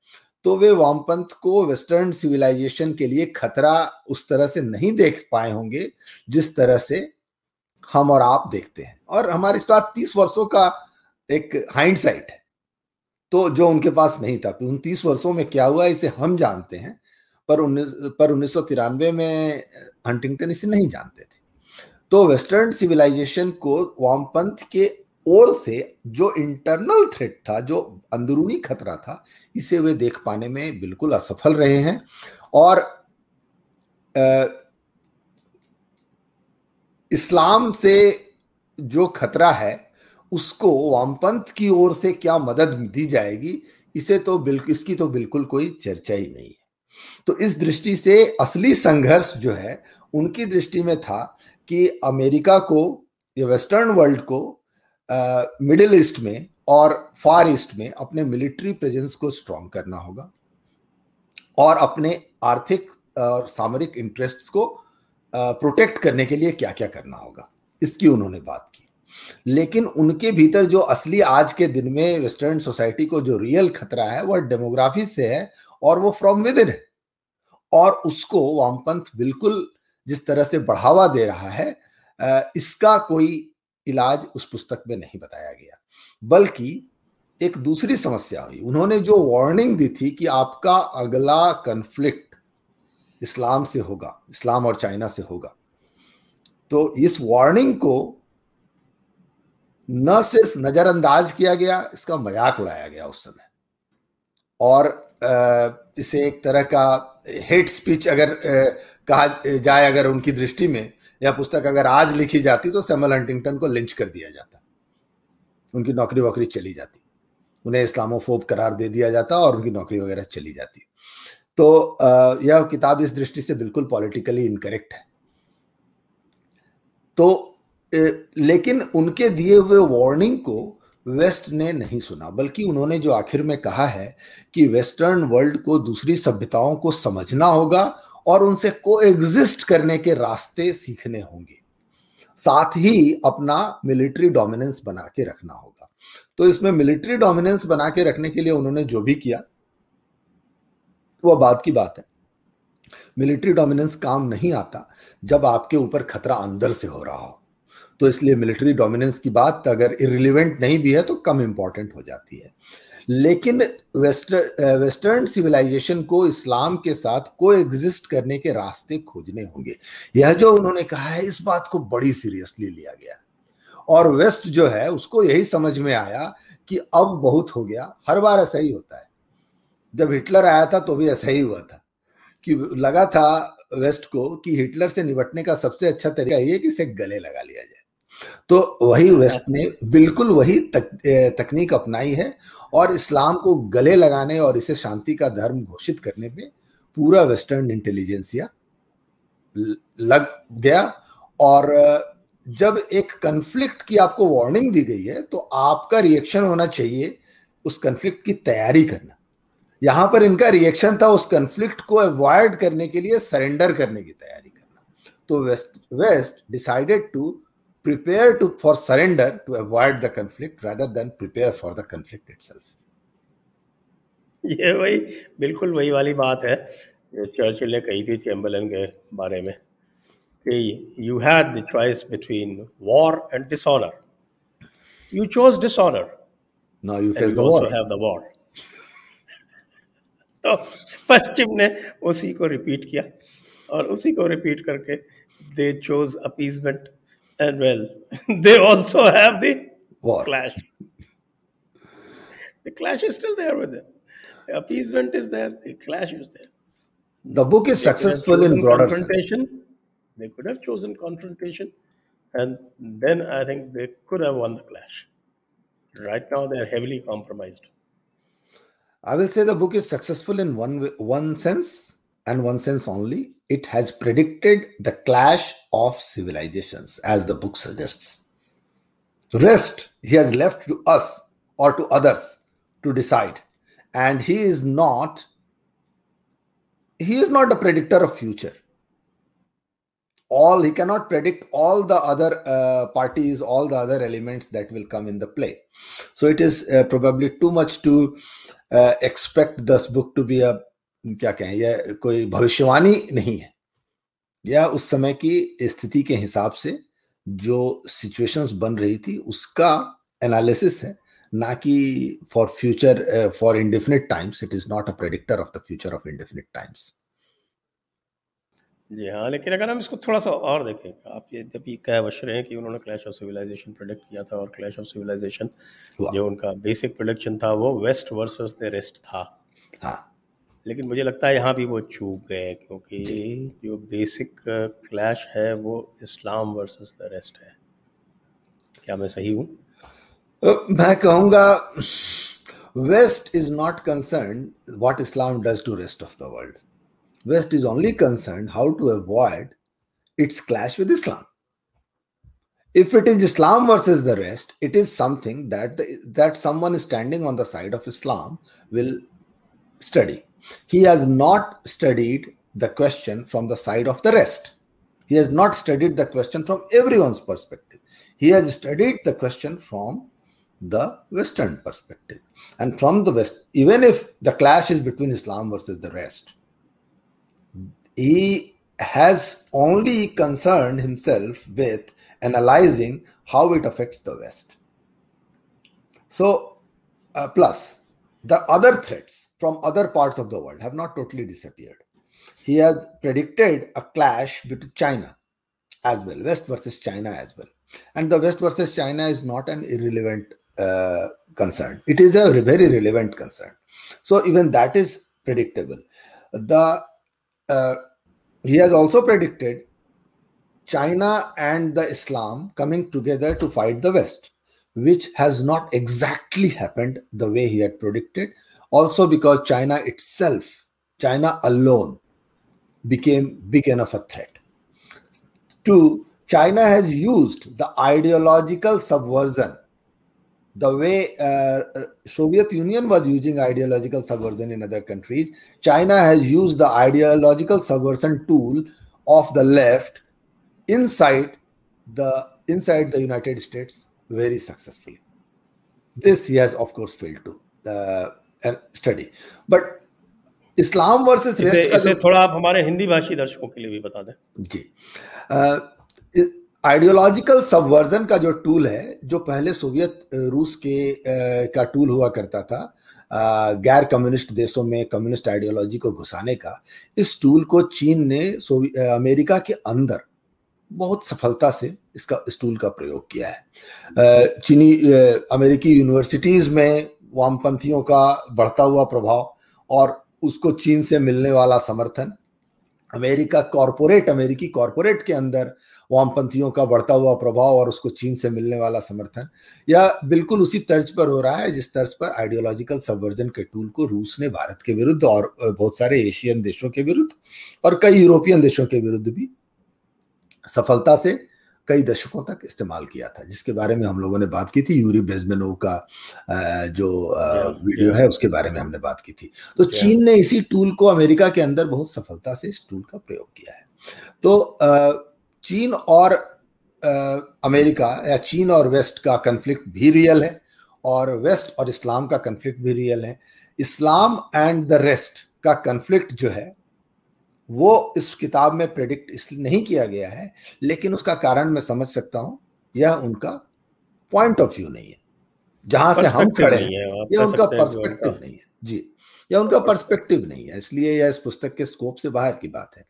तो वे वामपंथ को वेस्टर्न सिविलाइजेशन के लिए खतरा उस तरह से नहीं देख पाए होंगे, जिस तरह से हम और आप देखते हैं। और हमारे पास तीस वर्षों का एक हाइंडसाइट है तो जो उनके पास नहीं था। उन तीस वर्षों में क्या हुआ इसे हम जानते हैं पर उन्नीस पर उन्नीस सौ तिरानवे में हंटिंगटन इसे नहीं जानते थे। तो वेस्टर्न सिविलाइजेशन को वामपंथ के ओर से जो इंटरनल थ्रेट था जो अंदरूनी खतरा था इसे वे देख पाने में बिल्कुल असफल रहे हैं और आ, इस्लाम से जो खतरा है उसको वामपंथ की ओर से क्या मदद दी जाएगी, इसे तो बिल्कुल इसकी तो बिल्कुल कोई चर्चा ही नहीं है। तो इस दृष्टि से असली संघर्ष जो है, उनकी दृष्टि में था कि अमेरिका को, या वेस्टर्न वर्ल्ड को मिडिल ईस्ट में और फार ईस्ट में अपने मिलिट्री प्रेजेंस को स्ट्रॉन्ग करना होगा और अपने आर्थिक और सामरिक इंटरेस्ट्स को प्रोटेक्ट करने के लिए क्या क्या करना होगा, इसकी उन्होंने बात की। लेकिन उनके भीतर जो असली आज के दिन में वेस्टर्न सोसाइटी को जो रियल खतरा है वह डेमोग्राफी से है और वो फ्रॉम विद इन है। और उसको वामपंथ बिल्कुल जिस तरह से बढ़ावा दे रहा है इसका कोई इलाज उस पुस्तक में नहीं बताया गया। बल्कि एक दूसरी समस्या हुई। उन्होंने जो वार्निंग दी थी कि आपका अगला कन्फ्लिक्ट इस्लाम से होगा, इस्लाम और चाइना से होगा। तो इस वार्निंग को न सिर्फ़ नजरअंदाज किया गया, इसका मज़ाक उड़ाया गया उस समय। और इसे एक तरह का हेट स्पीच अगर कहा जाए अगर उनकी दृष्टि में यह पुस्तक अगर आज लिखी जाती तो सैमल हंटिंगटन को लिंच कर दिया जाता। उनकी नौकरी वोकरी चली जाती। उन्हें इस्लामोफोब करार दे दिया जाता और उनकी नौकरी वगैरह चली जाती। तो यह किताब इस दृष्टि से बिल्कुल पॉलिटिकली इनकरेक्ट है। तो लेकिन उनके दिए हुए वार्निंग को वेस्ट ने नहीं सुना, बल्कि उन्होंने जो आखिर में कहा है कि वेस्टर्न वर्ल्ड को दूसरी सभ्यताओं को समझना होगा और उनसे को एग्जिस्ट करने के रास्ते सीखने होंगे। साथ ही अपना मिलिट्री डोमिनेंस बना के रखना होगा। तो इसमें मिलिट्री डोमिनेंस बना के रखने के लिए उन्होंने जो भी किया वह बात की बात है। मिलिट्री डोमिनेंस काम नहीं आता जब आपके ऊपर खतरा अंदर से हो रहा हो। तो इसलिए मिलिट्री डोमिनेंस की बात अगर इरिलीवेंट नहीं भी है तो कम इंपॉर्टेंट हो जाती है। लेकिन वेस्टर वेस्टर्न सिविलाइजेशन को इस्लाम के साथ को एग्जिस्ट करने के रास्ते खोजने होंगे। यह जो उन्होंने कहा है, इस बात को बड़ी सीरियसली लिया गया। और वेस्ट जो है, उसको यही समझ में आया कि अब बहुत हो गया। हर बार ऐसा ही होता है। जब हिटलर आया था तो भी ऐसा ही हुआ था कि लगा था वेस्ट को कि हिटलर से निपटने का सबसे अच्छा तरीका ये कि इसे गले लगा लिया जाए। तो वही वेस्ट ने बिल्कुल वही तक, तकनीक अपनाई है और इस्लाम को गले लगाने और इसे शांति का धर्म घोषित करने में पूरा वेस्टर्न इंटेलिजेंसिया लग गया। और जब एक कंफ्लिक्ट की आपको वार्निंग दी गई है तो आपका रिएक्शन होना चाहिए उस कंफ्लिक्ट की तैयारी करना। यहाँ पर इनका रिएक्शन था उस कंफ्लिक्ट को अवॉइड करने के लिए सरेंडर करने की तैयारी करना। तो west west decided to prepare to for surrender to avoid the conflict rather than prepare for the conflict itself ये वही बिल्कुल वही वाली बात है जो चर्चिल ने कही थी चैम्बरलेन के बारे में कि you had the choice between war and dishonour you chose dishonour now you face the war have the war तो पश्चिम ने उसी को रिपीट किया और उसी को रिपीट करके they chose appeasement and well, they also have the war clash. The clash is still there with them. The appeasement is there. The clash is there. The book is they successful in broader confrontation. Sense. They could have chosen confrontation, and then I think they could have won the clash. Right now, they are heavily compromised. I will say the book is successful in one one sense and one sense only. It has predicted the clash of civilizations, as the book suggests. Rest he has left to us or to others to decide, and he is not. He is not a predictor of future. All he cannot predict all the other uh, parties, all the other elements that will come in the play. So it is uh, probably too much to uh, expect this book to be a क्या कहें यह कोई भविष्यवाणी नहीं है। यह उस समय की स्थिति के हिसाब से जो सिचुएशंस बन रही थी उसका एनालिसिस है ना कि for future for indefinite times it is not a predictor of the future of indefinite times जी हाँ लेकिन अगर हम इसको थोड़ा सा और देखें आप ये जब ये कह बश रहे हैं कि उन्होंने क्लैश ऑफ़ सिविलाइजेशन प्रोडिक्ट किया था और क्लैश ऑफ़ सिविलाइजेशन जो उनका बेसिक प्रोडिक्शन था वो वेस्ट वर्सेस द रेस्ट था। हाँ। लेकिन मुझे लगता है यहाँ भी वो चूक गए क्योंकि जो। बेसिक क्लैश है वो इस्लाम वर्सेस द रेस्ट है। क्या मैं सही हूँ? मैं कहूँगा west is not concern what Islam does to rest of the world west is only concern how to avoid its clash with Islam if it is islam versus the rest it is something that the, that someone standing on the side of islam will study. He has not studied the question from the side of the rest. He has not studied the question from everyone's perspective. He has studied the question from the western perspective. And from the west even if the clash is between islam versus the rest he has only concerned himself with analyzing how it affects the West. So, uh, plus the other threats from other parts of the world have not totally disappeared. He has predicted a clash between China as well, West versus China as well. And the West versus China is not an irrelevant uh, concern, it is a very relevant concern. So, even that is predictable. The uh, he has also predicted China and the Islam coming together to fight the West, which has not exactly happened the way he had predicted. Also, because China itself, China alone, became big enough a threat. Two, China has used the ideological subversion the way uh, uh, soviet union was using ideological subversion in other countries china has used the ideological subversion tool of the left inside the inside the united states very successfully this he has of course failed to uh, uh, but Islam islam versus इसे, का इसे थोड़ा आप हमारे हिंदी भाषी दर्शकों के लिए भी बता दें। जी। आइडियोलॉजिकल सबवर्जन का जो टूल है जो पहले सोवियत रूस के अ, का टूल हुआ करता था गैर कम्युनिस्ट देशों में कम्युनिस्ट आइडियोलॉजी को घुसाने का इस टूल को चीन ने अमेरिका के अंदर बहुत सफलता से इसका इस टूल का प्रयोग किया है। चीनी अमेरिकी यूनिवर्सिटीज में वामपंथियों का बढ़ता हुआ प्रभाव और उसको चीन से मिलने वाला समर्थन, अमेरिका कॉरपोरेट, अमेरिकी कॉरपोरेट के अंदर वामपंथियों का बढ़ता हुआ प्रभाव और उसको चीन से मिलने वाला समर्थन, यह बिल्कुल उसी तर्ज पर हो रहा है जिस तर्ज पर आइडियोलॉजिकल सबवर्जन के टूल को रूस ने भारत के विरुद्ध और बहुत सारे एशियन देशों के विरुद्ध और कई यूरोपियन देशों के विरुद्ध भी सफलता से कई दशकों तक इस्तेमाल किया था जिसके बारे में हम लोगों ने बात की थी। यूरी बेजमेनो का जो वीडियो है उसके बारे में हमने बात की थी। तो चीन ने इसी टूल को अमेरिका के अंदर बहुत सफलता से इस टूल का प्रयोग किया है। तो चीन और अमेरिका या चीन और वेस्ट का कन्फ्लिक्ट भी रियल है और वेस्ट और इस्लाम का कन्फ्लिक्ट भी रियल है। इस्लाम एंड द रेस्ट का कंफ्लिक्ट जो है वो इस किताब में प्रेडिक्ट इसलिए नहीं किया गया है लेकिन उसका कारण मैं समझ सकता हूँ यह उनका पॉइंट ऑफ़ व्यू नहीं है। जहाँ से हम खड़े हैं यह उनका पर्सपेक्टिव नहीं है। जी या उनका पर्सपेक्टिव नहीं है इसलिए यह इस पुस्तक के स्कोप से बाहर की बात है।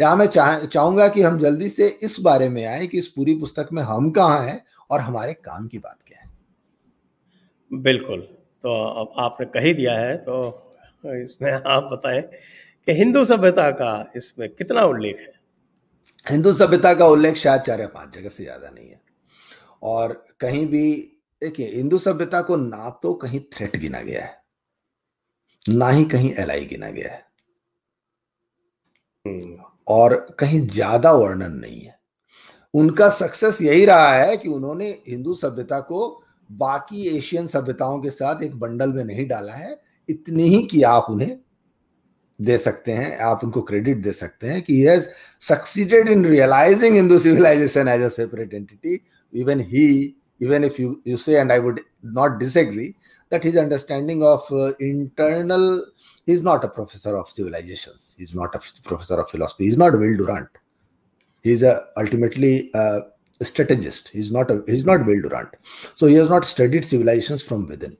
यहाँ मैं चाह चाहूँगा कि हम जल्दी से इस बारे में आए कि इस पूरी पुस्तक में हम कहाँ हैं और हमारे काम की बात क्या है। बिल्कुल तो अब आपने कही दिया है तो इसमें आप बताएँ कि हिंदू सभ्यता का इसमें कितना उल्लेख है? हिंदू सभ्यता का उल्लेख शायद चार या पाँच जगह से ज़्यादा नहीं है। और कहीं भी देखिए हिंदू सभ्यता को ना तो कहीं थ्रेट गिना गया है ना ही कहीं एलाई गिना गया है। हम्म। और कहीं ज़्यादा वर्णन नहीं है। उनका सक्सेस यही रहा है कि उन्होंने हिंदू सभ्यता को बाकी एशियन सभ्यताओं के साथ एक बंडल में नहीं डाला है इतनी ही कि आप उन्हें दे सकते हैं, आप उनको क्रेडिट दे सकते हैं कि has succeeded in realizing Hindu civilization as a separate entity even he even if you you say and I would not disagree that his understanding of internal he is not a professor of civilization is not a professor of philosophy is not Will Durant he is ultimately strategist is not is not Will Durant so he has not studied civilization from within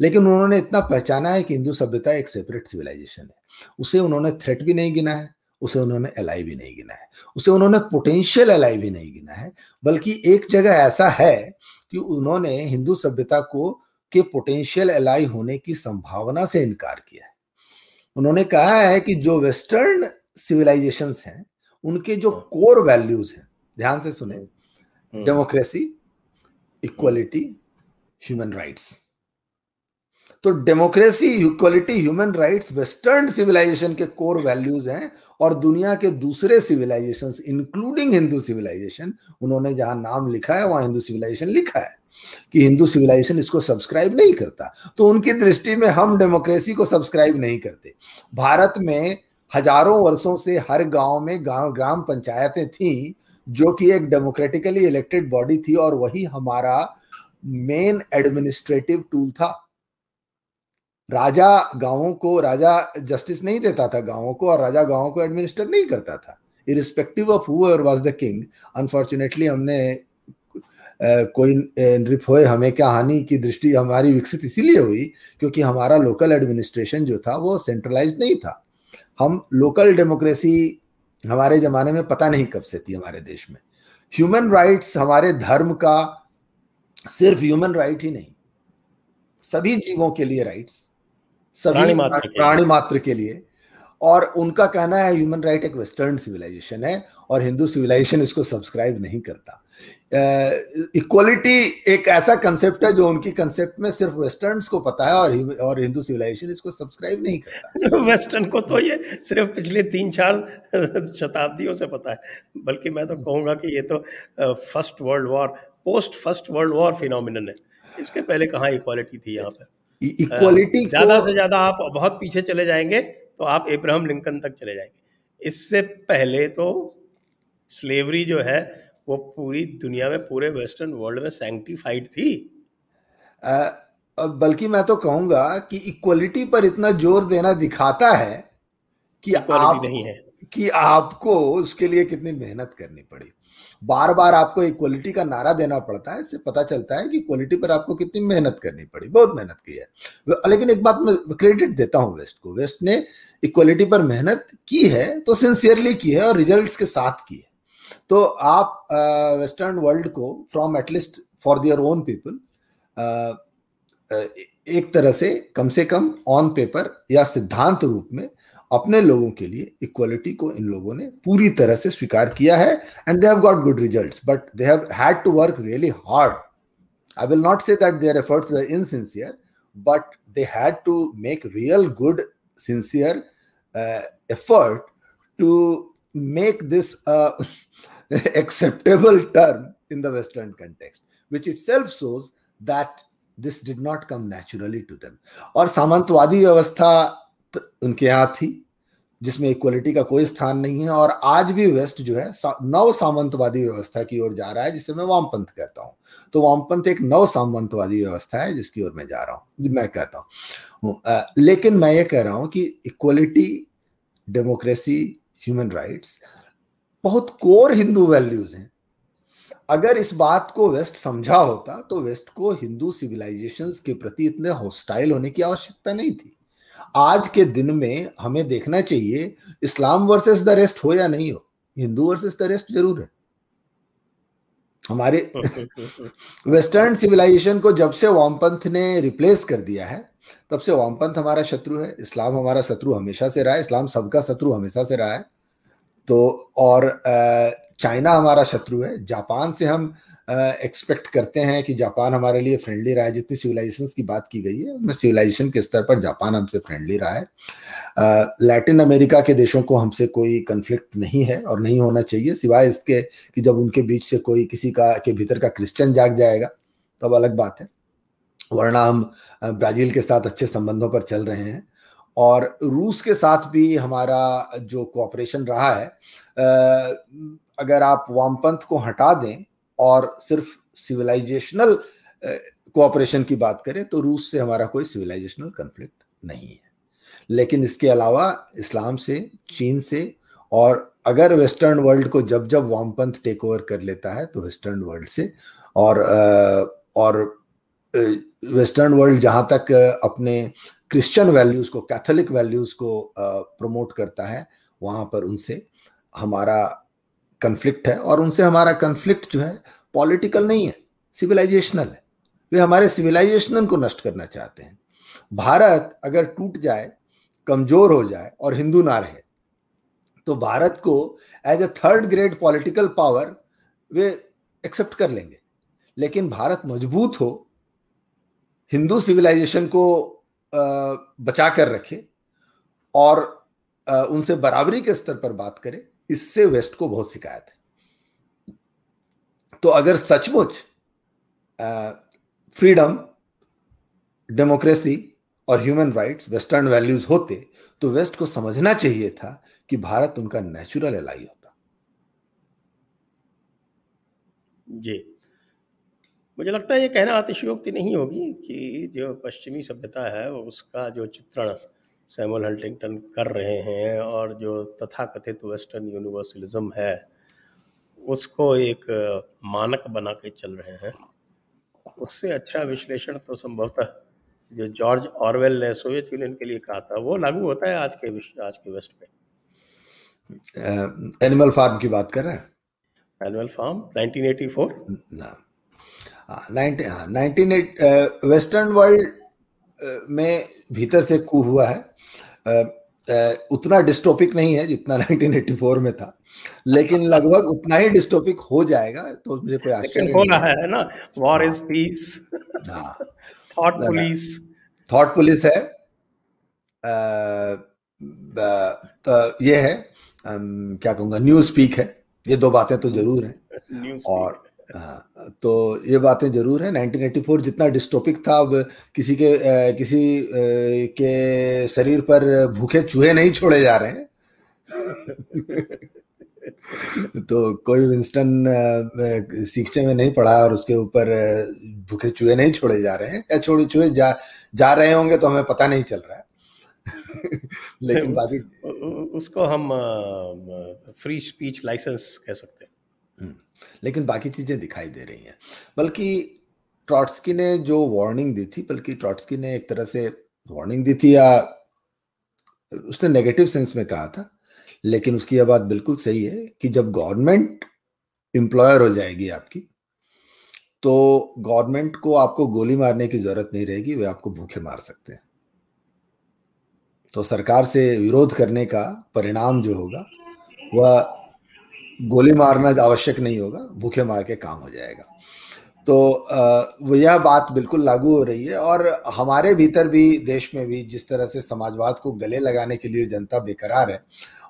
लेकिन उन्होंने इतना पहचाना है कि हिंदू सभ्यता एक सेपरेट सिविलाइजेशन है। उसे उन्होंने थ्रेट भी नहीं गिना है उसे उन्होंने एलाई भी नहीं गिना है उसे उन्होंने पोटेंशियल एलाई भी नहीं गिना है बल्कि एक जगह ऐसा है कि उन्होंने हिंदू सभ्यता को के पोटेंशियल एलाई होने की संभावना से इनकार किया है। उन्होंने कहा है कि जो वेस्टर्न सिविलाइजेशन हैं उनके जो कोर वैल्यूज़ हैं ध्यान से सुने डेमोक्रेसी इक्वलिटी ह्यूमन राइट्स तो democracy, equality, human rights, western civilization के कोर वैल्यूज़ हैं और दुनिया के दूसरे सिविलाइजेशन इंक्लूडिंग हिंदू सिविलाइजेशन, उन्होंने जहाँ नाम लिखा है, वहाँ हिंदू सिविलाइजेशन लिखा है कि हिंदू सिविलाइजेशन इसको सब्सक्राइब नहीं करता। तो उनकी दृष्टि में हम डेमोक्रेसी को सब्सक्राइब नहीं करते। भारत में हज़ारों वर्षों से हर गाँव में गाँव, ग्राम पंचायतें थी, जो कि एक डेमोक्रेटिकली इलेक्टेड बॉडी थी और वही हमारा मेन एडमिनिस्ट्रेटिव टूल था। राजा गाँवों को, राजा जस्टिस नहीं देता था गाँवों को और राजा गाँवों को एडमिनिस्टर नहीं करता था। Irrespective of who was the king unfortunately हमने कोई होए, हमें क्या हानि की दृष्टि हमारी विकसित इसीलिए हुई क्योंकि हमारा लोकल एडमिनिस्ट्रेशन जो था वो सेंट्रलाइज नहीं था। हम लोकल डेमोक्रेसी हमारे जमाने में पता नहीं कब से थी हमारे देश में। ह्यूमन राइट्स हमारे धर्म का सिर्फ़ ह्यूमन राइट ही नहीं। सभी जीवों के लिए राइट्स सभी प्राणी मात्र के लिए। और उनका कहना है ह्यूमन राइट एक वेस्टर्न सिविलाइजेशन है और हिंदू सिविलाइजेशन इसको सब्सक्राइब नहीं करता। इक्वलिटी एक ऐसा कंसेप्ट है जो उनकी कंसेप्ट में सिर्फ़ वेस्टर्न्स को पता है और और हिंदू सिविलाइजेशन इसको सब्सक्राइब नहीं करता। वेस्टर्न को तो ये सिर्फ़ पिछले तीन चार शताब्दियों से पता है। बल्कि मैं तो कहूँगा कि ये तो first world war post first world war phenomenon है। इसके पहले कहाँ इक्वालिटी थी यहाँ पर? इक्वलिटी ज़्यादा से ज़्यादा आप बहुत पीछे चले जाएँगे तो आप इब्राहिम लिंकन तक चले जाएँगे। इससे पहले तो स्लेवरी जो है वो पूरी दुनिया में पूरे वेस्टर्न वर्ल्ड में सैंक्टिफाइड थी। बल्कि मैं तो कहूँगा कि इक्वलिटी पर इतना ज़ोर देना दिखाता है कि आप नहीं है। कि आपको उसके लिए कितनी मेहनत करनी पड़ी। बार बार आपको इक्वलिटी का नारा देना पड़ता है, इससे पता चलता है कि इक्वलिटी पर आपको कितनी मेहनत करनी पड़ी, बहुत मेहनत की है। लेकिन एक बात मैं क्रेडिट देता हूँ वेस्ट को वेस्ट ने इक्वलिटी पर मेहनत की है तो सिंसियरली की है और रिज़ल्ट के साथ की है। तो आप वेस्टर्न वर्ल्ड को from at least for their own people एक तरह से कम से कम ऑन पेपर या सिद्धांत रूप में अपने लोगों के लिए इक्वलिटी को इन लोगों ने पूरी तरह से स्वीकार किया है and they have got good results but they have had to work really hard I will not say that their efforts were insincere but they had to make real good sincere effort to make this uh, acceptable term in the Western context, which itself shows that this did not come naturally to them. और सामंतवादी व्यवस्था उनके यहाँ थी जिसमें इक्वलिटी का कोई स्थान नहीं है और आज भी वेस्ट जो है नव सामंतवादी व्यवस्था की ओर जा रहा है, जिसे मैं वामपंथ कहता हूँ। तो वामपंथ एक नव सामंतवादी व्यवस्था है, जिसकी ओर मैं जा रहा हूँ। मैं कहता हूँ लेकिन मैं ये कह रहा हूँ कि इक्वलिटी डेमोक्रेसी ह्यूमन राइट्स बहुत कोर हिंदू वैल्यूज़ हैं। अगर इस बात को वेस्ट समझा होता तो वेस्ट को हिंदू सिविलाइजेशंस के प्रति इतने हॉस्टाइल होने की आवश्यकता नहीं थी। आज के दिन में हमें देखना चाहिए इस्लाम वर्सेस द रेस्ट हो या नहीं हो। हिंदू वर्सेस द रेस्ट ज़रूर है। हमारे वेस्टर्न सिविलाइजेशन को जब से वामपंथ ने रिप्लेस कर दिया है तब से वामपंथ हमारा शत्रु है इस्लाम हमारा शत्रु हमेशा से रहा है इस्लाम सबका शत्रु हमेशा से रहा है। तो और चाइना हमारा शत्रु है जापान से हम एक्सपेक्ट करते हैं कि जापान हमारे लिए फ्रेंडली रहा है। जितनी सिविलाइजेशन की बात की गई है, उनमें सिविलाइजेशन के स्तर पर जापान हमसे फ्रेंडली रहा है। लैटिन अमेरिका के देशों को हमसे कोई कन्फ्लिक्ट नहीं है और नहीं होना चाहिए। सिवाय इसके कि जब उनके बीच से कोई किसी का, के भीतर का क्रिश्चियन जाग जाएगा तो अलग बात है। वरना हम ब्राज़ील के साथ अच्छे संबंधों पर चल रहे हैं और रूस के साथ भी हमारा जो कोऑपरेशन रहा है अगर आप वामपंथ को हटा दें और सिर्फ़ सिविलाइजेशनल कोऑपरेशन की बात करें तो रूस से हमारा कोई सिविलाइजेशनल कन्फ्लिक्ट नहीं है। लेकिन इसके अलावा इस्लाम से, चीन से और अगर वेस्टर्न वर्ल्ड को जब जब वामपंथ टेक ओवर कर लेता है तो वेस्टर्न वर्ल्ड से और और वेस्टर्न वर्ल्ड जहाँ तक अपने क्रिश्चियन वैल्यूज़ को कैथोलिक वैल्यूज़ को प्रमोट करता है, वहाँ पर उनसे हमारा कन्फ्लिक्ट है और उनसे हमारा कन्फ्लिक्ट जो है पॉलिटिकल नहीं है सिविलाइजेशनल है। वे हमारे सिविलाइजेशन को नष्ट करना चाहते हैं। भारत अगर टूट जाए, कमज़ोर हो जाए और हिंदू ना रहे तो भारत को as a third grade political power way accept कर लेंगे। लेकिन भारत मज़बूत हो, हिंदू सिविलाइजेशन को बचा कर रखे और उनसे बराबरी के स्तर पर बात करे इससे वेस्ट को बहुत शिकायत है। तो अगर सचमुच फ्रीडम डेमोक्रेसी और ह्यूमन राइट्स वेस्टर्न वैल्यूज़ होते तो वेस्ट को समझना चाहिए था कि भारत उनका नेचुरल एलाई होता। जी। मुझे लगता है ये कहना अतिशयोक्ति नहीं होगी कि जो पश्चिमी सभ्यता है, उसका जो चित्रण सैमुअल हल्टिंगटन कर रहे हैं और जो तथाकथित वेस्टर्न यूनिवर्सलिज्म है उसको एक मानक बना के चल रहे हैं। उससे अच्छा विश्लेषण तो संभवतः जो जॉर्ज ऑरवेल ने सोवियत यूनियन के लिए कहा था वो लागू होता है आज के विश्व आज के वेस्ट पे। एनिमल फार्म की बात कर रहे हैं? एनिमल फार्म 1984 ना। नाइनटीन वेस्टर्न वर्ल्ड में भीतर से कू हुआ है। उतना डिस्टोपिक नहीं है जितना 1984 में था। लेकिन लगभग उतना ही डिस्टोपिक हो जाएगा तो मुझे कोई आश्चर्य हो रहा है। ना? War is peace thought police thought police है। आ, ये है। क्या कहूँगा? न्यूज़ स्पीक है। ये दो बातें तो ज़रूर हैं। और तो ये बातें ज़रूर है। 1984 जितना डिस्टोपिक था अब किसी के किसी के शरीर पर भूखे चूहे नहीं छोड़े जा रहे हैं। तो कोई विंस्टन शिक्षे में नहीं पढ़ा और उसके ऊपर भूखे चूहे नहीं छोड़े जा रहे हैं। या छोड़े चूहे जा जा रहे होंगे तो हमें पता नहीं चल रहा है। लेकिन बाकी उसको हम फ्री स्पीच लाइसेंस कह सकते हैं। हम्म। लेकिन बाकी चीज़ें दिखाई दे रही हैं। बल्कि ट्रॉट्सकी ने जो वार्निंग दी थी, बल्कि ट्रॉट्सकी ने एक तरह से वार्निंग दी थी या उसने नेगेटिव सेंस में कहा था, लेकिन उसकी यह बात बिल्कुल सही है कि जब गवर्नमेंट एम्प्लॉयर हो जाएगी आपकी तो गवर्नमेंट को आपको गोली मारने की ज़रूरत नहीं रहेगी, वे आपको भूखे मार सकते हैं। तो सरकार से विरोध करने का परिणाम जो होगा, वह गोली मारना आवश्यक नहीं होगा, भूखे मार के काम हो जाएगा। तो वो यह बात बिल्कुल लागू हो रही है और हमारे भीतर भी, देश में भी जिस तरह से समाजवाद को गले लगाने के लिए जनता बेकरार है,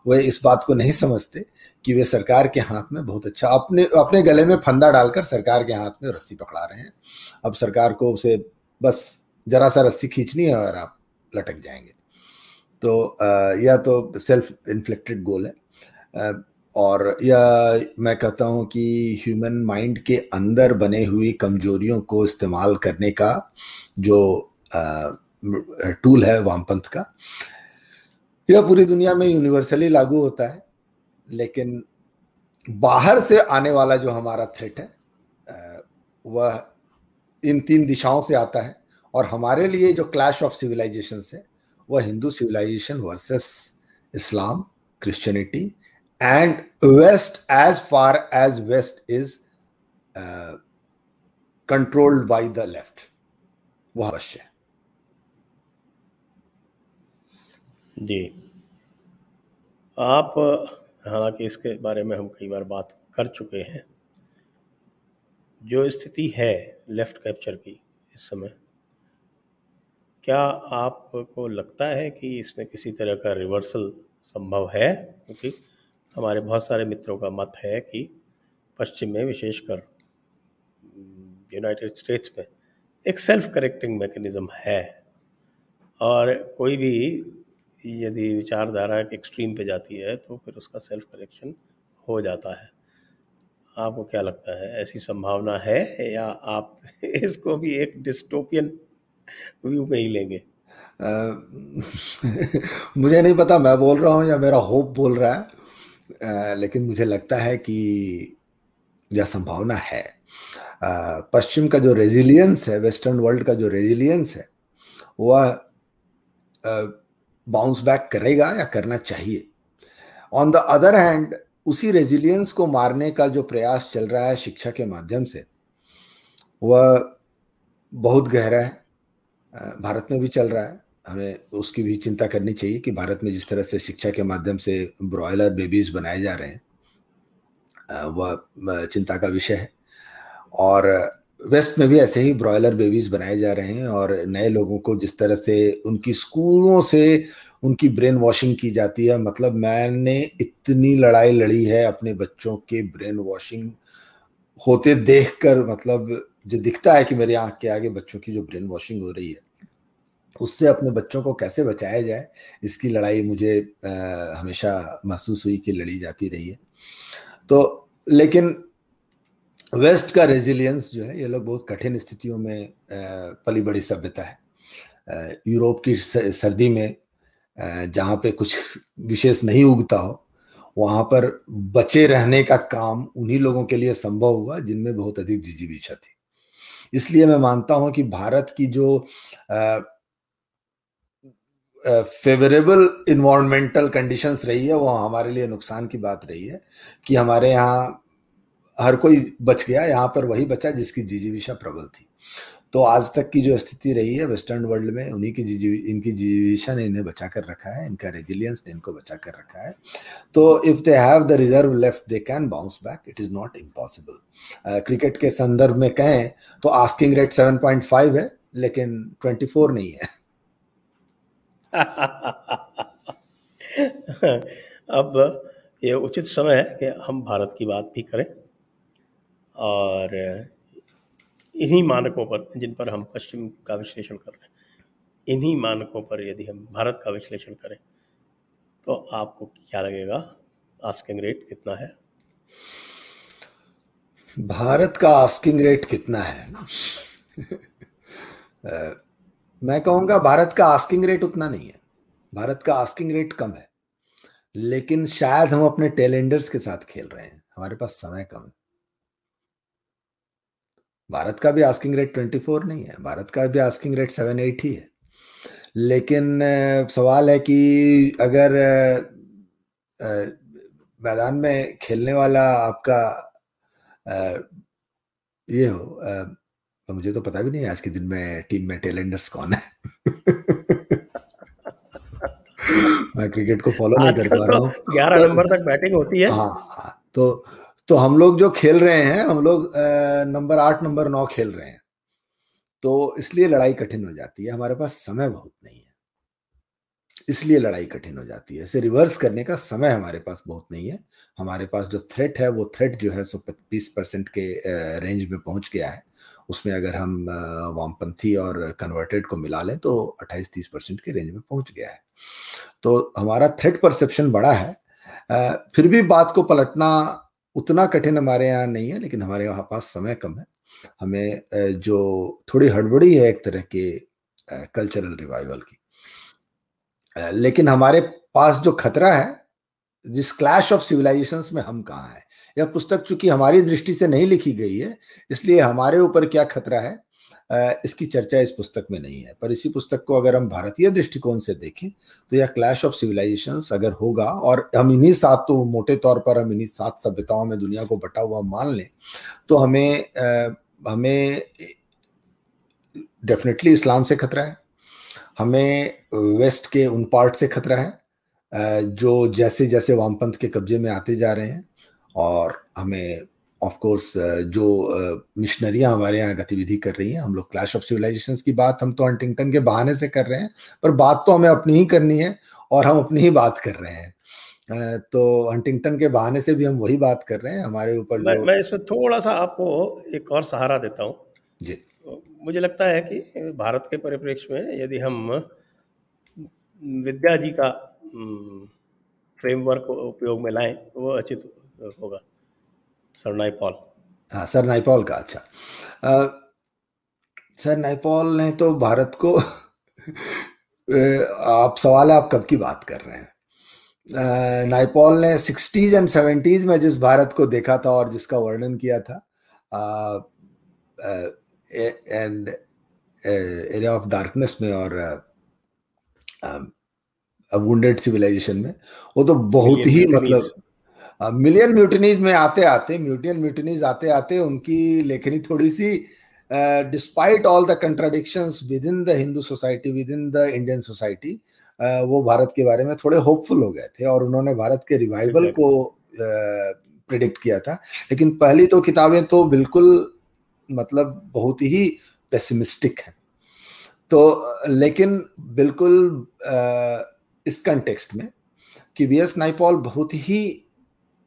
वे इस बात को नहीं समझते कि वे सरकार के हाथ में बहुत अच्छा अपने अपने गले में फंदा डालकर सरकार के हाथ में रस्सी पकड़ा रहे हैं। अब सरकार को उसे बस जरा सा रस्सी खींचनी है और आप लटक जाएँगे। तो यह तो सेल्फ इन्फ्लेक्टेड गोल है। और यह मैं कहता हूँ कि ह्यूमन माइंड के अंदर बने हुई कमजोरियों को इस्तेमाल करने का जो टूल है वामपंथ का, यह पूरी दुनिया में यूनिवर्सली लागू होता है, लेकिन बाहर से आने वाला जो हमारा थ्रेट है वह इन तीन दिशाओं से आता है और हमारे लिए जो क्लैश ऑफ़ सिविलाइजेशन है, वह Hindu civilization versus Islam Christianity and west as far as west is controlled by the left वह अवश्य है। जी। आप, हालाँकि इसके बारे में हम कई बार बात कर चुके हैं। जो स्थिति है लेफ़्ट कैप्चर की इस समय, क्या आपको लगता है कि इसमें किसी तरह का रिवर्सल संभव है? क्योंकि हमारे बहुत सारे मित्रों का मत है कि पश्चिम में विशेषकर यूनाइटेड स्टेट्स में एक सेल्फ करेक्टिंग मैकेनिज़्म है। और कोई भी यदि विचारधारा एक्सट्रीम पे जाती है तो फिर उसका सेल्फ करेक्शन हो जाता है। आपको क्या लगता है, ऐसी संभावना है या आप इसको भी एक डिस्टोपियन व्यू में ही लेंगे? मुझे नहीं पता, मैं बोल रहा हूँ या मेरा होप बोल रहा है। लेकिन मुझे लगता है कि यह संभावना है। पश्चिम का जो रेजिलियंस है वेस्टर्न वर्ल्ड का जो रेजिलियंस है, वह बाउंस बैक करेगा या करना चाहिए। ऑन द अदर हैंड उसी रेजिलियंस को मारने का जो प्रयास चल रहा है शिक्षा के माध्यम से, वह बहुत गहरा है। भारत में भी चल रहा है। हमें उसकी भी चिंता करनी चाहिए कि भारत में जिस तरह से शिक्षा के माध्यम से ब्रॉयलर बेबीज बनाए जा रहे हैं वह चिंता का विषय है। और वेस्ट में भी ऐसे ही ब्रॉयलर बेबीज बनाए जा रहे हैं और नए लोगों को जिस तरह से उनकी स्कूलों से उनकी ब्रेन वॉशिंग की जाती है मतलब मैंने इतनी लड़ाई लड़ी है अपने बच्चों के ब्रेन वॉशिंग होते देखकर मतलब जो दिखता है कि मेरे आँख के आगे बच्चों की जो ब्रेन वॉशिंग हो रही है। उससे अपने बच्चों को कैसे बचाया जाए इसकी लड़ाई मुझे आ, हमेशा महसूस हुई कि लड़ी जाती रही है। तो लेकिन वेस्ट का रेजिलियंस जो है ये लोग बहुत कठिन स्थितियों में पली बड़ी सभ्यता है। यूरोप की सर्दी में जहाँ पे कुछ विशेष नहीं उगता हो वहाँ पर बचे रहने का काम उन्हीं लोगों के लिए संभव हुआ जिनमें बहुत अधिक जिजीविशा थी। इसलिए मैं मानता हूँ कि भारत की जो फेवरेबल इन्वायरमेंटल कंडीशंस रही है, वो हमारे लिए नुकसान की बात रही है कि हमारे यहाँ हर कोई बच गया, यहाँ पर वही बचा जिसकी जिजीविशा प्रबल थी। तो आज तक की जो स्थिति रही है, वेस्टर्न वर्ल्ड में उन्हीं की जीवी इनकी जीविशा ने इन्हें बचा कर रखा है, इनका रेजिलियंस ने इनको बचा कर रखा है। तो if they have the reserve left they can bounce back it is not impossible cricket के संदर्भ में कहें तो आस्किंग रेट 7.5 है, लेकिन 24 नहीं है। अब ये उचित समय है कि हम भारत की बात भी करें और इन्हीं मानकों पर, जिन पर हम पश्चिम का विश्लेषण कर रहे हैं, इन्हीं मानकों पर यदि हम भारत का विश्लेषण करें तो आपको क्या लगेगा? आस्किंग रेट कितना है? भारत का आस्किंग रेट कितना है? मैं कहूँगा भारत का आस्किंग रेट उतना नहीं है। भारत का आस्किंग रेट कम है। लेकिन शायद हम अपने टेलेंडर्स के साथ खेल रहे हैं। हमारे पास समय कम है। भारत का भी आस्किंग रेट ट्वेंटी फोर नहीं है। भारत का भी आस्किंग रेट सेवन एट ही। है लेकिन सवाल है कि अगर मैदान में खेलने वाला आपका ये हो तो मुझे तो पता भी नहीं आज के दिन में टीम में टेलेंडर्स कौन है। मैं क्रिकेट को फॉलो नहीं कर पा रहा हूँ। ग्यारह नंबर तक बैटिंग होती है। हाँ, हाँ तो तो हम लोग जो खेल रहे हैं हम लोग नंबर आठ नंबर नौ खेल रहे हैं। तो इसलिए लड़ाई कठिन हो जाती है। हमारे पास समय बहुत नहीं है। इसलिए लड़ाई कठिन हो जाती है। इसे रिवर्स करने का समय हमारे पास बहुत नहीं है। हमारे पास जो थ्रेट है वो थ्रेट जो है सो बीस परसेंट के रेंज में पहुँच गया है। उसमें अगर हम वामपंथी और कन्वर्टेड को मिला लें तो 28-30 परसेंट के रेंज में पहुँच गया है। तो हमारा थ्रेट परसेप्शन बड़ा है। फिर भी बात को पलटना उतना कठिन हमारे यहाँ नहीं है, लेकिन हमारे यहाँ पास समय कम है। हमें जो थोड़ी हड़बड़ी है एक तरह के कल्चरल रिवाइवल की। लेकिन हमारे पास जो खतरा है, जिस क्लैश ऑफ़ सिविलाइजेशंस में हम कहाँ हैं यह पुस्तक चूँकि हमारी दृष्टि से नहीं लिखी गई है, इसलिए हमारे ऊपर क्या खतरा है इसकी चर्चा इस पुस्तक में नहीं है। पर इसी पुस्तक को अगर हम भारतीय दृष्टिकोण से देखें तो यह क्लैश ऑफ़ सिविलाइजेशंस अगर होगा और हम इन्हीं सात तो मोटे तौर पर हम इन्हीं सात सभ्यताओं में दुनिया को बटा हुआ मान लें तो हमें हमें डेफिनेटली इस्लाम से खतरा है, हमें वेस्ट के उन पार्ट से खतरा है जो जैसे जैसे वामपंथ के कब्जे में आते जा रहे हैं और हमें ऑफ़ कोर्स जो मिशनरियाँ हमारे यहाँ गतिविधि कर रही हैं हम लोग क्लैश ऑफ़ सिविलाइजेशन की बात हम तो हंटिंगटन के बहाने से कर रहे हैं पर बात तो हमें अपनी ही करनी है और हम अपनी ही बात कर रहे हैं। तो हंटिंगटन के बहाने से भी हम वही बात कर रहे हैं हमारे ऊपर मैं, मैं इसमें थोड़ा सा आपको एक और सहारा देता हूँ। जी। मुझे लगता है कि भारत के परिप्रेक्ष्य में यदि हम विद्या जी का फ्रेमवर्क उपयोग में लाएँ तो वो उचित होगा। सर नाइपॉल। हाँ सर नाइपॉल का अच्छा। आ, सर नाइपॉल ने तो भारत को आप सवाल है आप कब की बात कर रहे हैं? नाइपॉल ने सिक्सटीज एंड सेवेंटीज में जिस भारत को देखा था और जिसका वर्णन किया था एंड एरिया ऑफ़ डार्कनेस में और वुंडेड सिविलाइजेशन में वो तो बहुत ही मतलब मिलियन म्यूटनीज में आते आते म्यूटियन म्यूटनीज आते आते उनकी लेखनी थोड़ी सी despite all the contradiction within the Hindu society within the Indian society वो भारत के बारे में थोड़े होपफुल हो गए थे और उन्होंने भारत के रिवाइवल को प्रिडिक्ट uh, किया था। लेकिन पहली तो किताबें तो बिल्कुल मतलब बहुत ही पेसिमिस्टिक हैं। तो लेकिन बिल्कुल इस कंटेक्स्ट में कि वी एस नाइपॉल बहुत ही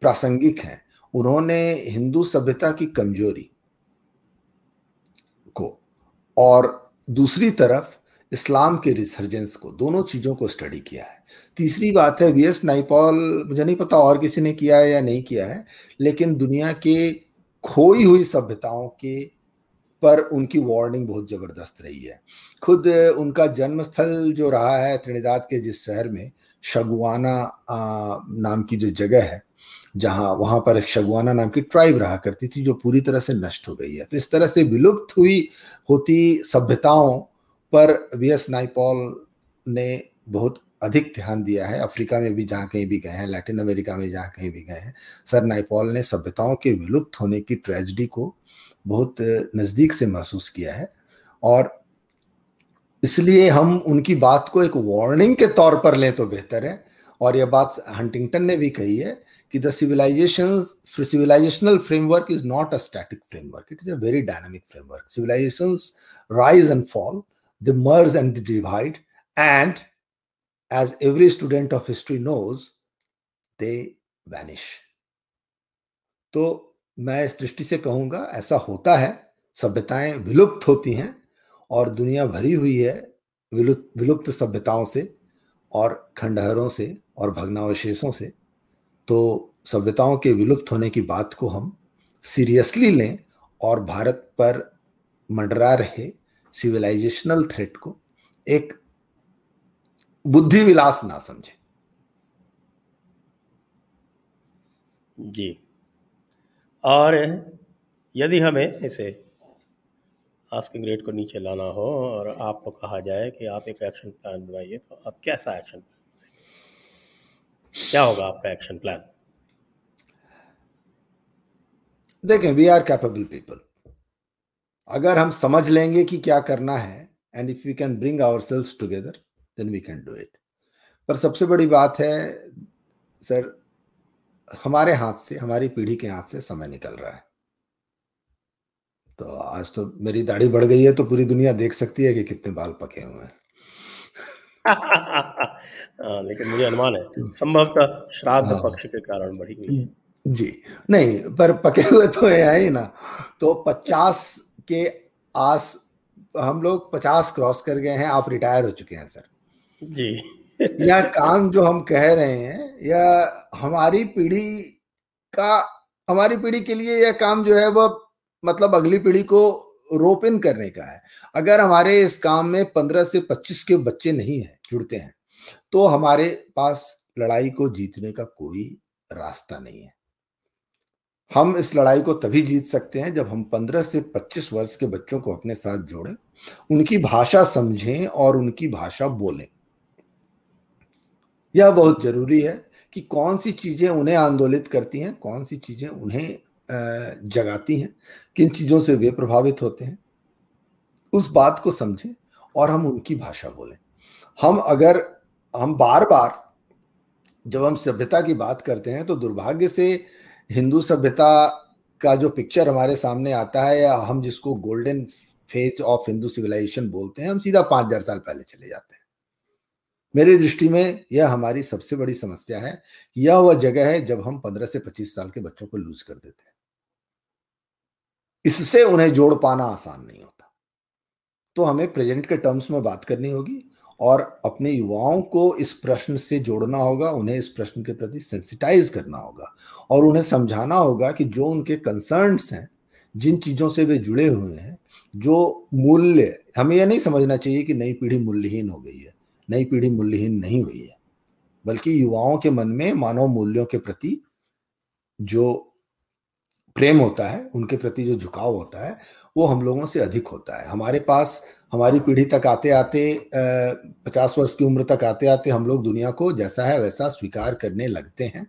प्रासंगिक हैं। उन्होंने हिंदू सभ्यता की कमज़ोरी को और दूसरी तरफ़ इस्लाम के रिसर्जेंस को, दोनों चीज़ों को स्टडी किया है। तीसरी बात है वी एस नाइपॉल मुझे नहीं पता और किसी ने किया है या नहीं किया है, लेकिन दुनिया के खोई हुई सभ्यताओं के पर उनकी वार्निंग बहुत ज़बरदस्त रही है। खुद उनका जन्म स्थल जो रहा है, त्रिनिदाद के जिस शहर में, शगुआना नाम की जो जगह है जहाँ वहाँ पर एक शगुआना नाम की ट्राइब रहा करती थी, जो पूरी तरह से नष्ट हो गई है। तो इस तरह से विलुप्त हुई, होती सभ्यताओं पर वी एस नाइपॉल ने बहुत अधिक ध्यान दिया है। अफ्रीका में भी जहाँ कहीं भी गए हैं, लैटिन अमेरिका में जहाँ कहीं भी गए हैं, सर नाइपॉल ने सभ्यताओं के विलुप्त होने की ट्रेजिडी को बहुत नज़दीक से महसूस किया है। और इसलिए हम उनकी बात को एक वार्निंग के तौर पर लें तो बेहतर है। और यह बात हंटिंगटन ने भी कही है कि the civilization civilizational framework is not a static framework it is a very dynamic framework civilization rise and fall they merge and divide and as every student of history knows they vanish तो मैं इस दृष्टि से कहूँगा, ऐसा होता है, सभ्यताएँ विलुप्त होती हैं, और दुनिया भरी हुई है विलुप्त सभ्यताओं से, और खंडहरों से, और भगनावशेषों से। तो सभ्यताओं के विलुप्त होने की बात को हम सीरियसली लें और भारत पर मंडरा रहे सिविलाइजेशनल थ्रेट को एक बुद्धि विलास ना समझे। जी। और यदि हमें इसे आस्किंग रेट को नीचे लाना हो और आपको कहा जाए कि आप एक एक्शन प्लान बनाइए तो आप कैसा एक्शन प्लान क्या होगा आपका एक्शन प्लान देखें वी आर कैपेबल पीपल अगर हम समझ लेंगे कि क्या करना है and if we can bring ourselves together then we can do it पर सबसे बड़ी बात है सर हमारे हाथ से हमारी पीढ़ी के हाथ से समय निकल रहा है। तो आज तो मेरी दाढ़ी बढ़ गई है तो पूरी दुनिया देख सकती है कि कितने बाल पके हुए हैं हाँ, लेकिन मुझे अनुमान है संभवतः श्राद्ध हाँ। पक्ष के कारण बढ़ी हुई जी नहीं पर पके हुए तो है ही ना। तो पचास के आस हम लोग पचास क्रॉस कर गए हैं आप रिटायर हो चुके हैं सर। जी। यह काम जो हम कह रहे हैं यह हमारी पीढ़ी का हमारी पीढ़ी के लिए यह काम जो है वह मतलब अगली पीढ़ी को रोप इन करने का है। अगर हमारे इस काम में पंद्रह से पच्चीस के बच्चे नहीं है, जुड़ते हैं तो हमारे पास लड़ाई को जीतने का कोई रास्ता नहीं है। हम इस लड़ाई को तभी जीत सकते हैं जब हम 15 से 25 वर्ष के बच्चों को अपने साथ जोड़ें, उनकी भाषा समझें और उनकी भाषा बोलें। यह बहुत ज़रूरी है कि कौन सी चीज़ें उन्हें आंदोलित करती हैं, कौन सी चीज़ें उन्हें जगाती हैं, किन चीज़ों से वे प्रभावित होते हैं, उस बात को समझें और हम उनकी भाषा बोलें। हम अगर, हम बार बार जब हम सभ्यता की बात करते हैं तो दुर्भाग्य से हिंदू सभ्यता का जो पिक्चर हमारे सामने आता है या हम जिसको golden phase of Hindu civilization बोलते हैं, हम सीधा पाँच हज़ार साल पहले चले जाते हैं। मेरी दृष्टि में यह हमारी सबसे बड़ी समस्या है यह वह जगह है जब हम पंद्रह से पच्चीस साल के बच्चों को लूज कर देते हैं। इससे उन्हें जोड़ पाना आसान नहीं होता। तो हमें प्रेजेंट के टर्म्स में बात करनी होगी और अपने युवाओं को इस प्रश्न से जोड़ना होगा, उन्हें इस प्रश्न के प्रति सेंसिटाइज करना होगा और उन्हें समझाना होगा कि जो उनके कंसर्न्स हैं, जिन चीज़ों से वे जुड़े हुए हैं, जो मूल्य, हमें यह नहीं समझना चाहिए कि नई पीढ़ी मूल्यहीन हो गई है, नई पीढ़ी मूल्यहीन नहीं हुई है, बल्कि युवाओं के मन में मानव मूल्यों के प्रति जो प्रेम होता है, उनके प्रति जो झुकाव होता है, वो हम लोगों से अधिक होता है। हमारे पास, हमारी पीढ़ी तक आते आते पचास वर्ष की उम्र तक आते आते हम लोग दुनिया को जैसा है वैसा स्वीकार करने लगते हैं,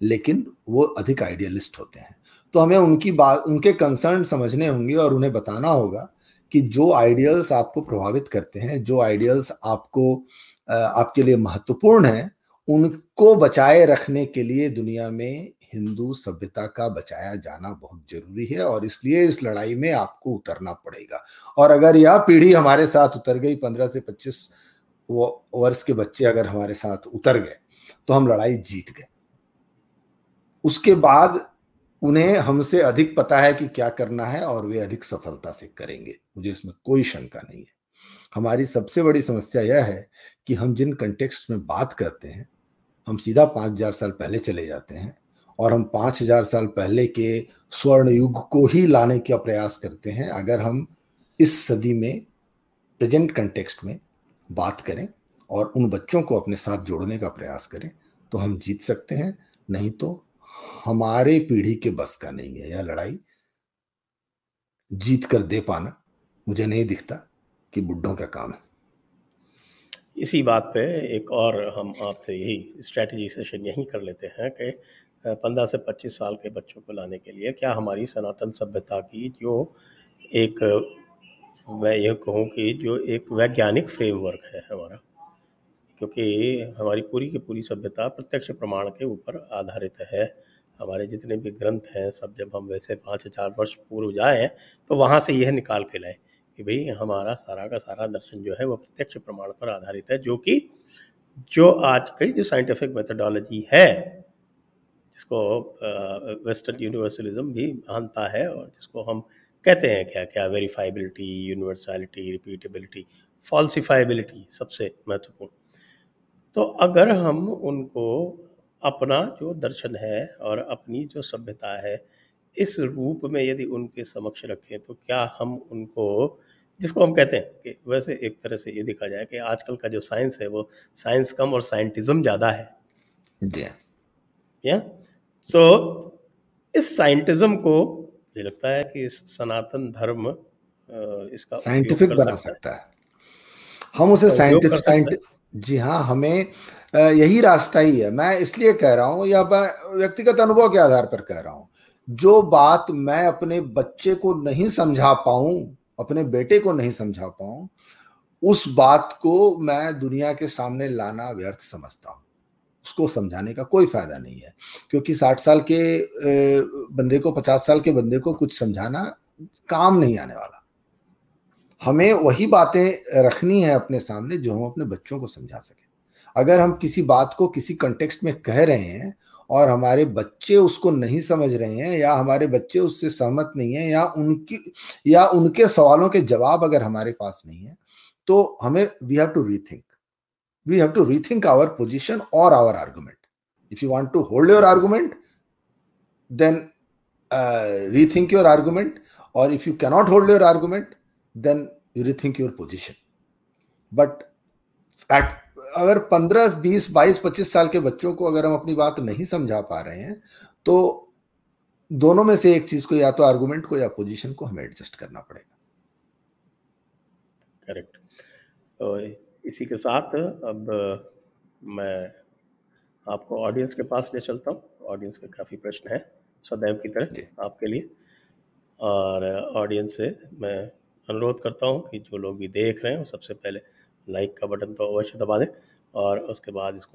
लेकिन वो अधिक आइडियलिस्ट होते हैं। तो हमें उनकी बात उनके कंसर्न समझने होंगे और उन्हें बताना होगा कि जो आइडियल्स आपको प्रभावित करते हैं, जो आइडियल्स आपको आपके लिए महत्वपूर्ण है, उनको बचाए रखने के लिए दुनिया में हिंदू सभ्यता का बचाया जाना बहुत ज़रूरी है और इसलिए इस लड़ाई में आपको उतरना पड़ेगा। और अगर यह पीढ़ी हमारे साथ उतर गई, पंद्रह से पच्चीस वर्ष के बच्चे अगर हमारे साथ उतर गए तो हम लड़ाई जीत गए। उसके बाद उन्हें हमसे अधिक पता है कि क्या करना है और वे अधिक सफलता से करेंगे। मुझे इसमें कोई शंका नहीं है। हमारी सबसे बड़ी समस्या यह है कि हम जिन कंटेक्स्ट में बात करते हैं, हम सीधा पाँच हज़ार साल पहले चले जाते हैं और हम पाँच हज़ार साल पहले के स्वर्ण युग को ही लाने का प्रयास करते हैं। अगर हम इस सदी में, प्रेजेंट कंटेक्स्ट में बात करें और उन बच्चों को अपने साथ जोड़ने का प्रयास करें तो हम जीत सकते हैं। नहीं तो हमारे पीढ़ी के बस का नहीं है। यह लड़ाई जीत कर दे पाना मुझे नहीं दिखता कि बुढ़ों का काम है। इसी बात पे एक और हम आपसे यही स्ट्रेटजी सेशन यही कर लेते हैं कि पंद्रह से पच्चीस साल के बच्चों को लाने के लिए क्या हमारी सनातन सभ्यता की जो एक, मैं यह कहूँ कि जो एक वैज्ञानिक फ्रेमवर्क है हमारा, क्योंकि हमारी पूरी की पूरी सभ्यता प्रत्यक्ष प्रमाण के ऊपर आधारित है। हमारे जितने भी ग्रंथ हैं, सब जब हम वैसे पाँच हज़ार वर्ष पूर्व जाए तो वहाँ से यह निकाल के लाए कि भाई हमारा सारा का सारा दर्शन जो है, वो प्रत्यक्ष प्रमाण पर आधारित है, जो कि, जो आज की जो साइंटिफिक मेथडोलॉजी है जिसको वेस्टर्न यूनिवर्सलिज्म भी मानता है और जिसको हम कहते हैं क्या क्या वेरीफाइबिलिटी यूनिवर्सलिटी रिपीटेबिलिटी फॉल्सिफाइबिलिटी सबसे महत्वपूर्ण। तो अगर हम उनको अपना जो दर्शन है और अपनी जो सभ्यता है इस रूप में यदि उनके समक्ष रखें तो क्या हम उनको जिसको हम कहते हैं कि वैसे एक तरह से ये देखा जाए कि आजकल का जो साइंस है वो साइंस कम और साइंटिज्म ज़्यादा है। या? तो इस साइंटिज्म को मुझे लगता है कि इस सनातन धर्म इसका साइंटिफिक बना सकता है। हम उसे साइंटिफिक जी हाँ हमें यही रास्ता ही है। मैं इसलिए कह रहा हूँ या व्यक्तिगत अनुभव के आधार पर कह रहा हूँ जो बात मैं अपने बच्चे को नहीं समझा पाऊँ अपने बेटे को नहीं समझा पाऊँ उस बात को मैं दुनिया के सामने लाना व्यर्थ समझता हूँ। उसको समझाने का कोई फ़ायदा नहीं है। क्योंकि साठ साल के बंदे को, पचास साल के बंदे को कुछ समझाना काम नहीं आने वाला। हमें वही बातें रखनी है अपने सामने जो हम अपने बच्चों को समझा सकें। अगर हम किसी बात को किसी कंटेक्स्ट में कह रहे हैं और हमारे बच्चे उसको नहीं समझ रहे हैं या हमारे बच्चे उससे सहमत नहीं है या उनकी, या उनके सवालों के जवाब अगर हमारे पास नहीं है तो हमें we have to rethink we have to rethink our position और our argument if you want to hold your argument then rethink your argument और if you cannot hold your argument then you rethink your position but at अगर 15, 20, 22, 25 साल के बच्चों को अगर हम अपनी बात नहीं समझा पा रहे हैं तो दोनों में से एक चीज़ को या तो आर्गुमेंट को या पोजीशन को हमें एडजस्ट करना पड़ेगा। करेक्ट इसी के साथ अब मैं आपको ऑडियंस के पास ले चलता हूँ। ऑडियंस के काफ़ी प्रश्न हैं सदैव की तरह आपके लिए। और ऑडियंस से मैं अनुरोध करता हूँ कि जो लोग भी देख रहे हैं सबसे पहले लाइक का बटन तो अवश्य दबा दें और उसके बाद इसको